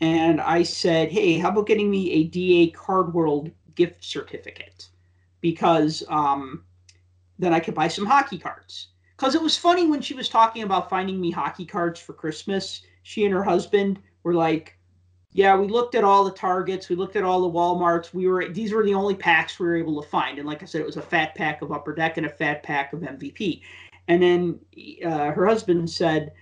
And I said, "Hey, how about getting me a DA Card World gift certificate?" Because um, then I could buy some hockey cards. Because it was funny when she was talking about finding me hockey cards for Christmas. She and her husband were like, "Yeah, we looked at all the Targets, we looked at all the WalMarts. We were these were the only packs we were able to find." And like I said, it was a fat pack of Upper Deck and a fat pack of MVP. And then uh, her husband said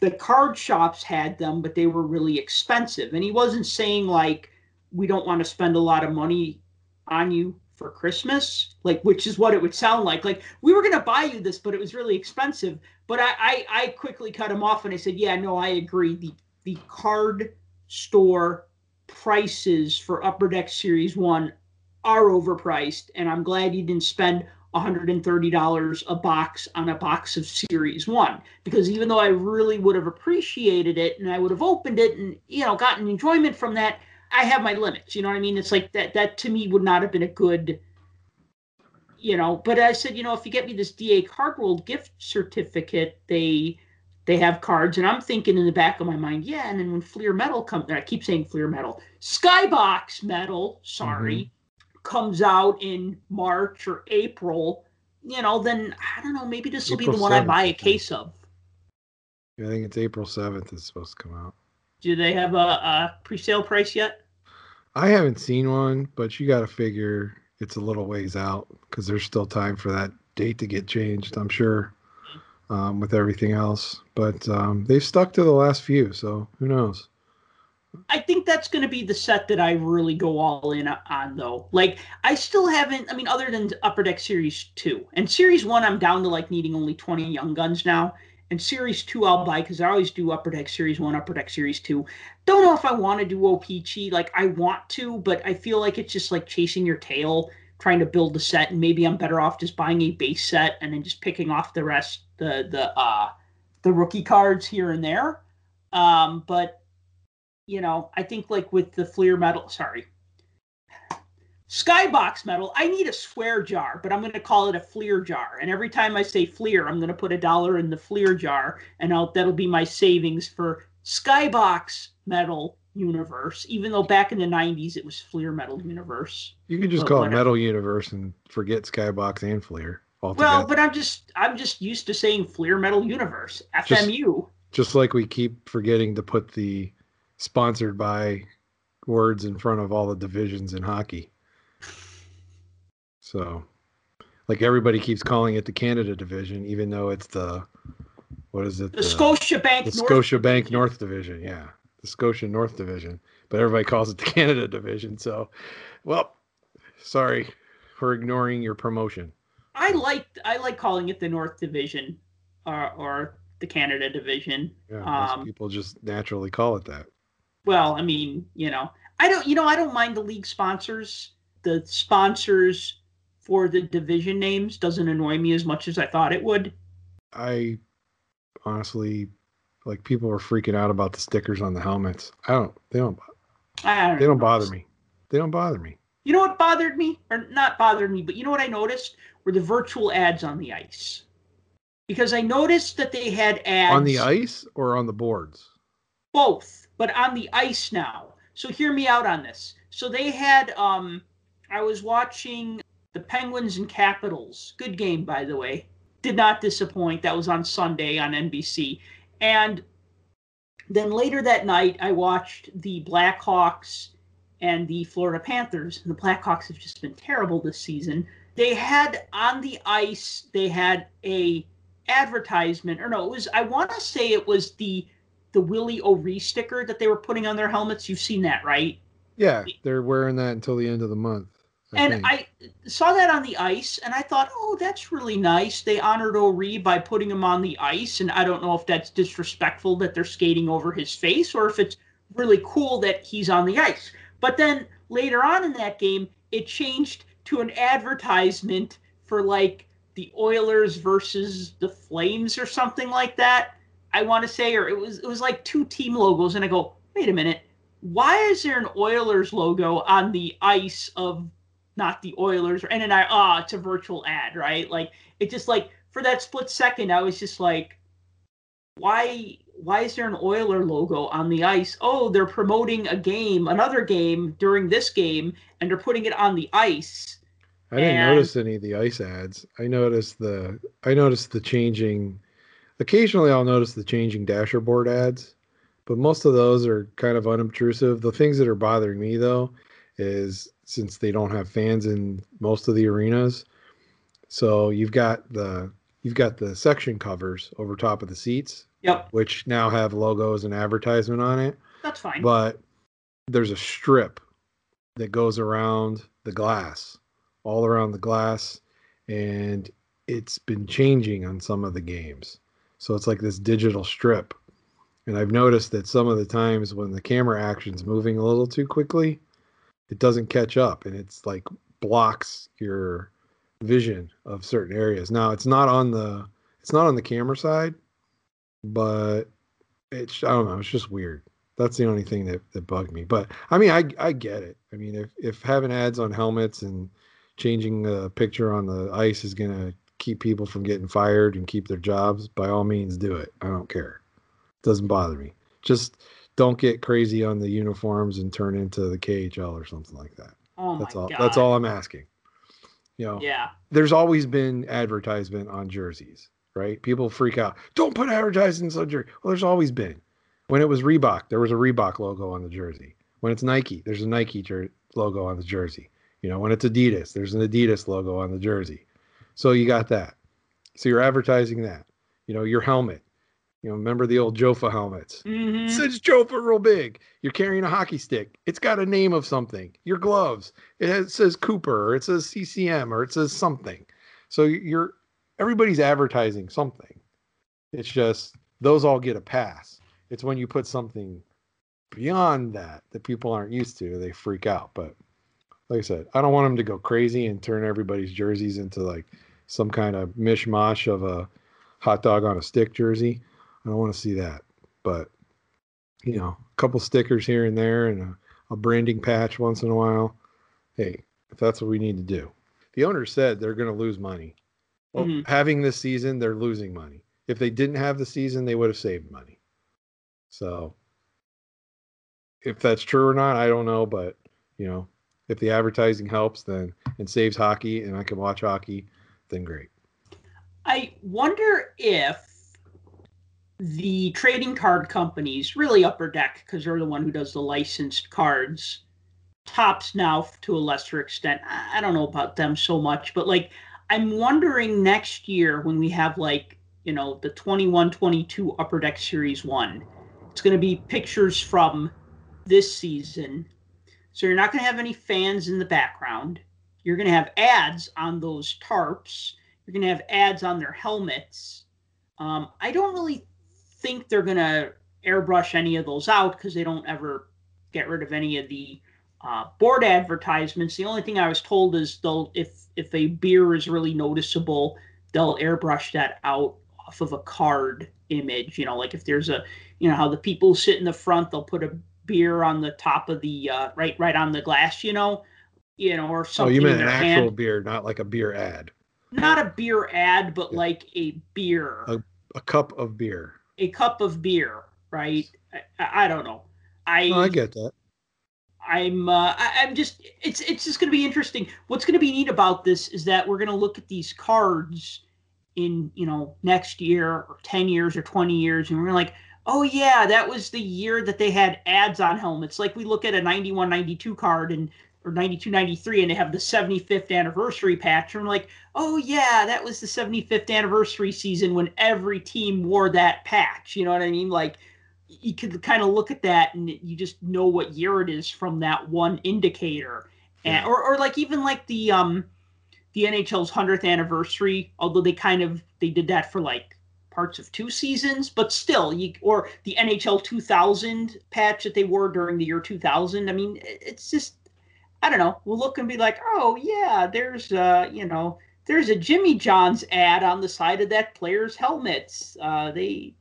the card shops had them, but they were really expensive. And he wasn't saying like we don't want to spend a lot of money on you for Christmas, like which is what it would sound like. Like we were gonna buy you this, but it was really expensive. But I I, I quickly cut him off and I said, yeah, no, I agree. The the card store prices for Upper Deck Series One are overpriced, and I'm glad you didn't spend $130 a box on a box of Series 1 because even though I really would have appreciated it and I would have opened it and you know gotten enjoyment from that I have my limits. You know what I mean? It's like that. That to me would not have been a good. You know, but I said, you know, if you get me this DA Card World gift certificate, they they have cards, and I'm thinking in the back of my mind, yeah. And then when Fleer Metal comes, I keep saying Fleer Metal, Skybox Metal, sorry, mm-hmm. comes out in March or April. You know, then I don't know. Maybe this will be the one 7th, I buy a case of. I think it's April seventh. It's supposed to come out. Do they have a, a pre-sale price yet? I haven't seen one, but you got to figure it's a little ways out because there's still time for that date to get changed. I'm sure um, with everything else, but um, they've stuck to the last few, so who knows? I think that's going to be the set that I really go all in on, though. Like, I still haven't, I mean, other than Upper Deck Series 2. And Series 1, I'm down to like needing only 20 Young Guns now. And Series 2 I'll buy because I always do Upper Deck Series 1, Upper Deck Series 2. Don't know if I want to do O-Pee-Chee. Like, I want to, but I feel like it's just like chasing your tail, trying to build a set. And maybe I'm better off just buying a base set and then just picking off the rest, the, the, uh, the rookie cards here and there. Um, but, you know, I think like with the Fleer Metal, sorry, Skybox metal, I need a swear jar, but I'm going to call it a Fleer jar. And every time I say Fleer, I'm going to put a dollar in the Fleer jar, and I'll, that'll be my savings for Skybox metal universe. Even though back in the '90s it was Fleer metal universe. You can just call whatever. it metal universe and forget Skybox and Fleer. Altogether. Well, but I'm just I'm just used to saying Fleer metal universe FMU. Just, just like we keep forgetting to put the sponsored by words in front of all the divisions in hockey. So, like everybody keeps calling it the Canada division, even though it's the what is it? The, the Scotia Bank. The Scotia Bank North Division. Yeah, the Scotia North Division. But everybody calls it the (laughs) Canada division. So, well, sorry for ignoring your promotion. I like I like calling it the North Division, or or the Canada division. Yeah, um, people just naturally call it that. Well, I mean, you know, I don't, you know, I don't mind the league sponsors. The sponsors for the division names doesn't annoy me as much as I thought it would. I honestly Like people were freaking out about the stickers on the helmets. I don't. They don't. I don't They don't bother me. They don't bother me. You know what bothered me, or not bothered me, but you know what I noticed were the virtual ads on the ice. Because I noticed that they had ads On the ice or on the boards? both, but on the ice now. So hear me out on this. So they had um I was watching the Penguins and Capitals. Good game by the way. Did not disappoint. That was on Sunday on NBC. And then later that night I watched the Blackhawks and the Florida Panthers. And the Blackhawks have just been terrible this season. They had on the ice, they had a advertisement, or no, it was I want to say it was the the Willie O'Ree sticker that they were putting on their helmets. You've seen that, right? Yeah, they're wearing that until the end of the month. I and think. I saw that on the ice, and I thought, oh, that's really nice. They honored O'Ree by putting him on the ice, and I don't know if that's disrespectful that they're skating over his face or if it's really cool that he's on the ice. But then later on in that game, it changed to an advertisement for like the Oilers versus the Flames or something like that. I want to say, or it was it was like two team logos, and I go, wait a minute, why is there an Oilers logo on the ice of not the Oilers? And then I, ah, it's a virtual ad, right? Like it just like for that split second, I was just like, why? Why is there an Oiler logo on the ice? Oh, they're promoting a game, another game during this game, and they're putting it on the ice. I didn't and- notice any of the ice ads. I noticed the I noticed the changing. Occasionally, I'll notice the changing dasher board ads, but most of those are kind of unobtrusive. The things that are bothering me though is since they don't have fans in most of the arenas, so you've got the you've got the section covers over top of the seats, Yep, which now have logos and advertisement on it that's fine. but there's a strip that goes around the glass, all around the glass, and it's been changing on some of the games. So it's like this digital strip. And I've noticed that some of the times when the camera action's moving a little too quickly, it doesn't catch up and it's like blocks your vision of certain areas. Now it's not on the it's not on the camera side, but it's I don't know, it's just weird. That's the only thing that, that bugged me. But I mean I I get it. I mean if if having ads on helmets and changing the picture on the ice is gonna keep people from getting fired and keep their jobs, by all means do it. I don't care. It doesn't bother me. Just don't get crazy on the uniforms and turn into the KHL or something like that. oh my That's all god, that's all I'm asking. You know, Yeah, there's always been advertisement on jerseys, right? People freak out. Don't put advertisements on jersey. Well, there's always been. When it was Reebok, there was a Reebok logo on the jersey. When it's Nike, there's a Nike jer- logo on the jersey. You know, when it's Adidas, there's an Adidas logo on the jersey. So you got that. So you're advertising that. You know, your helmet. You know, remember the old Jofa helmets? hmm says Jofa real big. You're carrying a hockey stick. It's got a name of something. Your gloves. It, has, it says Cooper or it says CCM or it says something. So you're everybody's advertising something. It's just those all get a pass. It's when you put something beyond that that people aren't used to, they freak out. But like I said, I don't want them to go crazy and turn everybody's jerseys into like some kind of mishmash of a hot dog on a stick jersey. I don't want to see that. But you know, a couple stickers here and there and a, a branding patch once in a while. Hey, if that's what we need to do. The owner said they're going to lose money. Well, Mhm. having this season, they're losing money. If they didn't have the season, they would have saved money. So, if that's true or not, I don't know. But you know, if the advertising helps, then and saves hockey, and I can watch hockey, then great. I wonder if the trading card companies, really Upper Deck, because they're the one who does the licensed cards, Topps Now to a lesser extent. I don't know about them so much, but like I'm wondering next year when we have like, you know, the 21 22 Upper Deck Series 1, it's going to be pictures from this season. So you're not going to have any fans in the background. You're going to have ads on those tarps. You're going to have ads on their helmets. Um, I don't really think they're going to airbrush any of those out because they don't ever get rid of any of the uh, board advertisements. The only thing I was told is they'll if if a beer is really noticeable, they'll airbrush that out off of a card image. You know, like if there's a, you know, how the people sit in the front, they'll put a beer on the top of the uh, right, right on the glass. You know, you know, or something. Oh, you meant an actual hand. beer, not like a beer ad. not a beer ad, but Yeah. like a beer, A- A cup of beer. A cup of beer, right? I, I don't know. I Oh, I get that. I'm uh, I, I'm just it's it's just going to be interesting. What's going to be neat about this is that we're going to look at these cards in you know next year or 10 years or 20 years and we're like oh yeah that was the year that they had ads on helmets like we look at a 91 92 card and or 92 93 and they have the 75th anniversary patch. And we're like oh yeah that was the 75th anniversary season when every team wore that patch. You know what i mean? Like you could kind of look at that and you just know what year it is from that one indicator. And or, or like even like the um the NHL's 100th anniversary although they kind of they did that for like parts of two seasons but still you or the NHL 2000 patch that they wore during the year 2000 I mean it's just I don't know we'll look and be like oh yeah there's uh you know there's a Jimmy John's ad on the side of that player's helmets uh they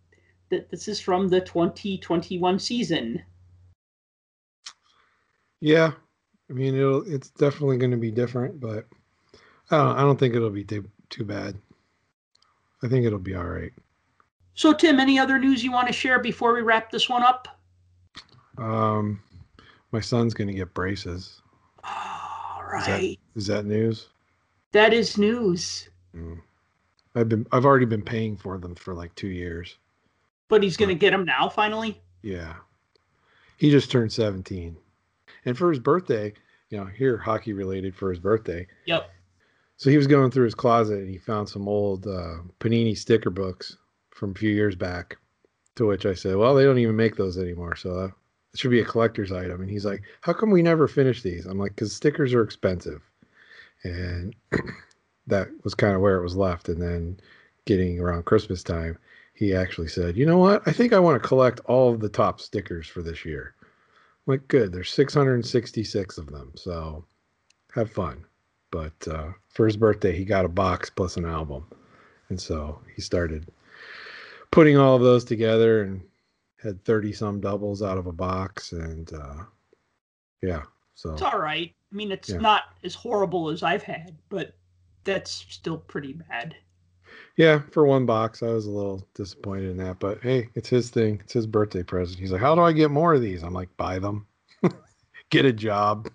that this is from the 2021 season Yeah, I mean it'll it's definitely going to be different, but I don't I don't think it'll be too too bad. I think it'll be all right. so Tim any other news you want to share before we wrap this one up Um, my son's going to get braces. All Is that- that news? that is news Mm. I've been I've already been paying for them for like two years. but he's going to get them now finally Yeah, he just turned seventeen, and for his birthday, you know, here hockey related for his birthday. yep So he was going through his closet and he found some old uh, Panini sticker books from a few years back. To which I said, "Well, they don't even make those anymore, so uh, it should be a collector's item." And he's like, "How come we never finish these?" I'm like, "Cause stickers are expensive," and (clears throat) that was kind of where it was left. And then, getting around Christmas time, he actually said, "You know what? I think I want to collect all of the top stickers for this year." I'm like, good. There's 666 of them, so have fun but uh, for his birthday he got a box plus an album and so he started putting all of those together and had 30 some doubles out of a box and uh, yeah so It's all right. I mean, it's Yeah. not as horrible as I've had, but that's still pretty bad. yeah for one box i was a little disappointed in that but hey it's his thing it's his birthday present he's like how do i get more of these i'm like buy them (laughs) get a job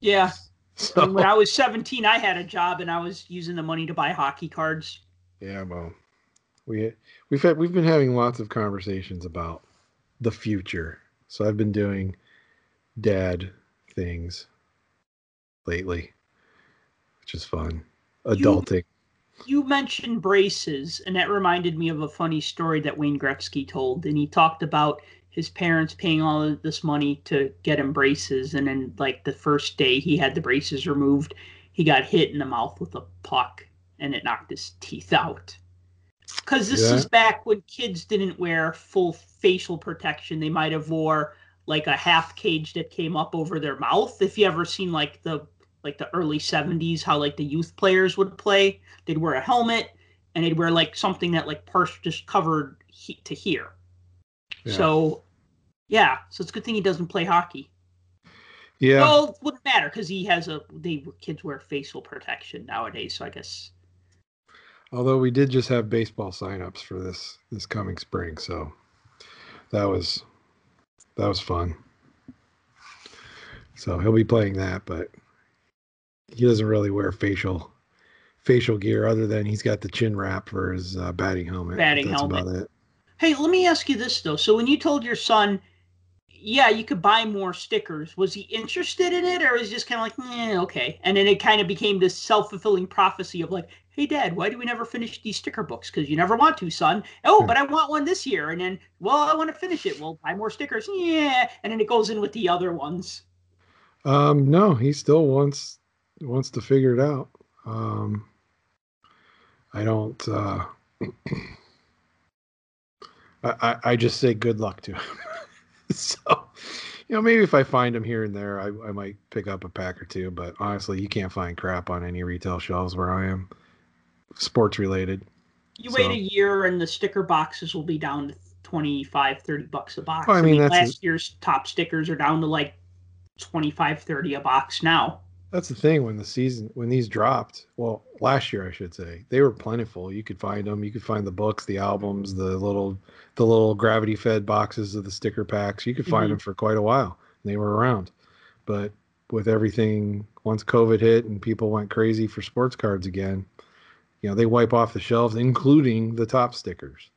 Yeah. (laughs) so And when I was 17, I had a job and I was using the money to buy hockey cards. Yeah, well, we we've had we've been having lots of conversations about the future. So I've been doing dad things lately, which is fun. Adulting. You mentioned braces, and that reminded me of a funny story that Wayne Gretzky told. And he talked about his parents paying all of this money to get him braces. And then, like, the first day he had the braces removed, he got hit in the mouth with a puck and it knocked his teeth out. Because this Yeah. is back when kids didn't wear full facial protection. They might have wore like a half cage that came up over their mouth. If you ever seen like the like the early 70s how like the youth players would play they'd wear a helmet and they'd wear like something that like purse just covered he- to here Yeah. so yeah so it's a good thing he doesn't play hockey yeah. well it wouldn't matter because he has a they kids wear facial protection nowadays so i guess Although we did just have baseball signups for this this coming spring, so that was that was fun. So he'll be playing that, but he doesn't really wear facial facial gear other than he's got the chin wrap for his uh, batting helmet. Batting helmet. about it. hey let me ask you this though so when you told your son yeah you could buy more stickers was he interested in it or was he just kind of like eh, okay and then it kind of became this self-fulfilling prophecy of like hey dad why do we never finish these sticker books because you never want to son oh Hmm. but i want one this year and then well i want to finish it well buy more stickers yeah and then it goes in with the other ones Um, no, he still wants wants to figure it out. Um, I don't. Uh, (clears throat) I, I I just say good luck to him. (laughs) so, you know, maybe if I find him here and there, I, I might pick up a pack or two. But honestly, you can't find crap on any retail shelves where I am, sports related. You So- wait a year and the sticker boxes will be down to 25, 30 bucks a box. Oh, I mean, that's a- last year's top stickers are down to like 25, 30 a box now. That's the thing when the season when these dropped. Well, last year I should say they were plentiful. You could find them. You could find the books, the albums, the little the little gravity fed boxes of the sticker packs. You could find Mhm. them for quite a while. And they were around, but with everything once COVID hit and people went crazy for sports cards again, you know they wipe off the shelves, including the Topps stickers.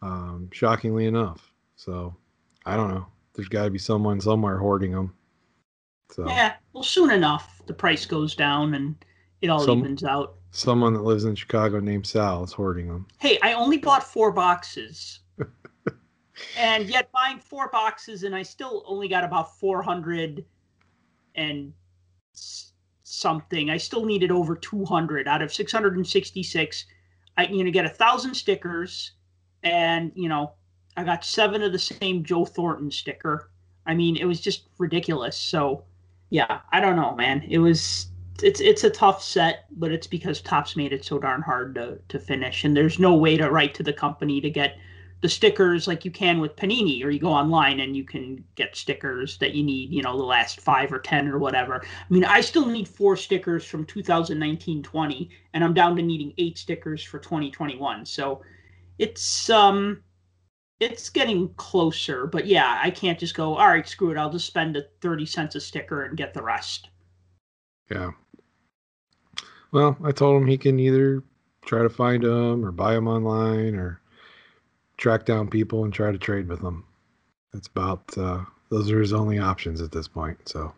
Um, shockingly enough, so I don't know. There's got to be someone somewhere hoarding them. So Yeah, well, soon enough, the price goes down and it all Some- evens out. someone that lives in Chicago named Sal is hoarding them. Hey, I only bought four boxes. (laughs) and yet buying four boxes and I still only got about 400 and s- something. I still needed over 200 out of 666. I you know get a thousand stickers and you know I got seven of the same Joe Thornton sticker. I mean, it was just ridiculous. So, yeah, I don't know, man. It was it's it's a tough set, but it's because Topps made it so darn hard to to finish, and there's no way to write to the company to get the stickers like you can with Panini, or you go online and you can get stickers that you need, you know, the last five or ten or whatever. I mean, I still need four stickers from 2019-20, and I'm down to needing eight stickers for 2021. So it's um it's getting closer, but yeah, I can't just go, all right, screw it, I'll just spend the 30 cents a sticker and get the rest. Yeah. Well, I told him he can either try to find them or buy them online or track down people and try to trade with them. That's about uh, those are his only options at this point. So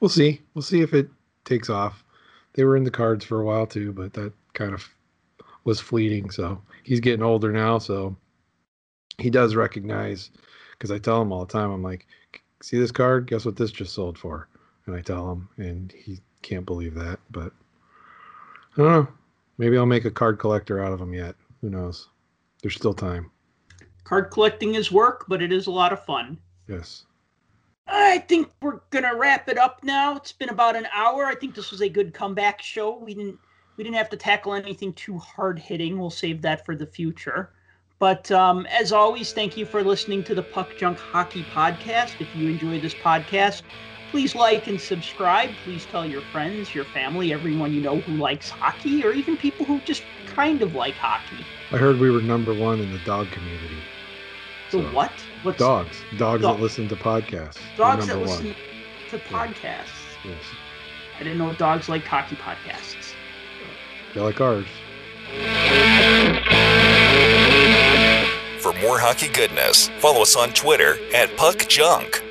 we'll see. We'll see if it takes off. They were in the cards for a while too, but that kind of was fleeting. So he's getting older now, so he does recognize because I tell him all the time, I'm like, see this card? Guess what this just sold for? And I tell him, and he can't believe that. But I don't know. Maybe I'll make a card collector out of him yet. Who knows? There's still time. Card collecting is work, but it is a lot of fun. Yes. I think we're gonna wrap it up now. It's been about an hour. I think this was a good comeback show. We didn't we didn't have to tackle anything too hard hitting. We'll save that for the future. But um, as always, thank you for listening to the Puck Junk Hockey Podcast. If you enjoy this podcast, please like and subscribe. Please tell your friends, your family, everyone you know who likes hockey, or even people who just kind of like hockey. I heard we were number one in the dog community. So So, what? What's Dogs. Dogs Dog- that listen to podcasts. Dogs that listen one. to podcasts? Yes. I didn't know dogs like hockey podcasts. They like ours. For more hockey goodness, follow us on Twitter at Puck Junk.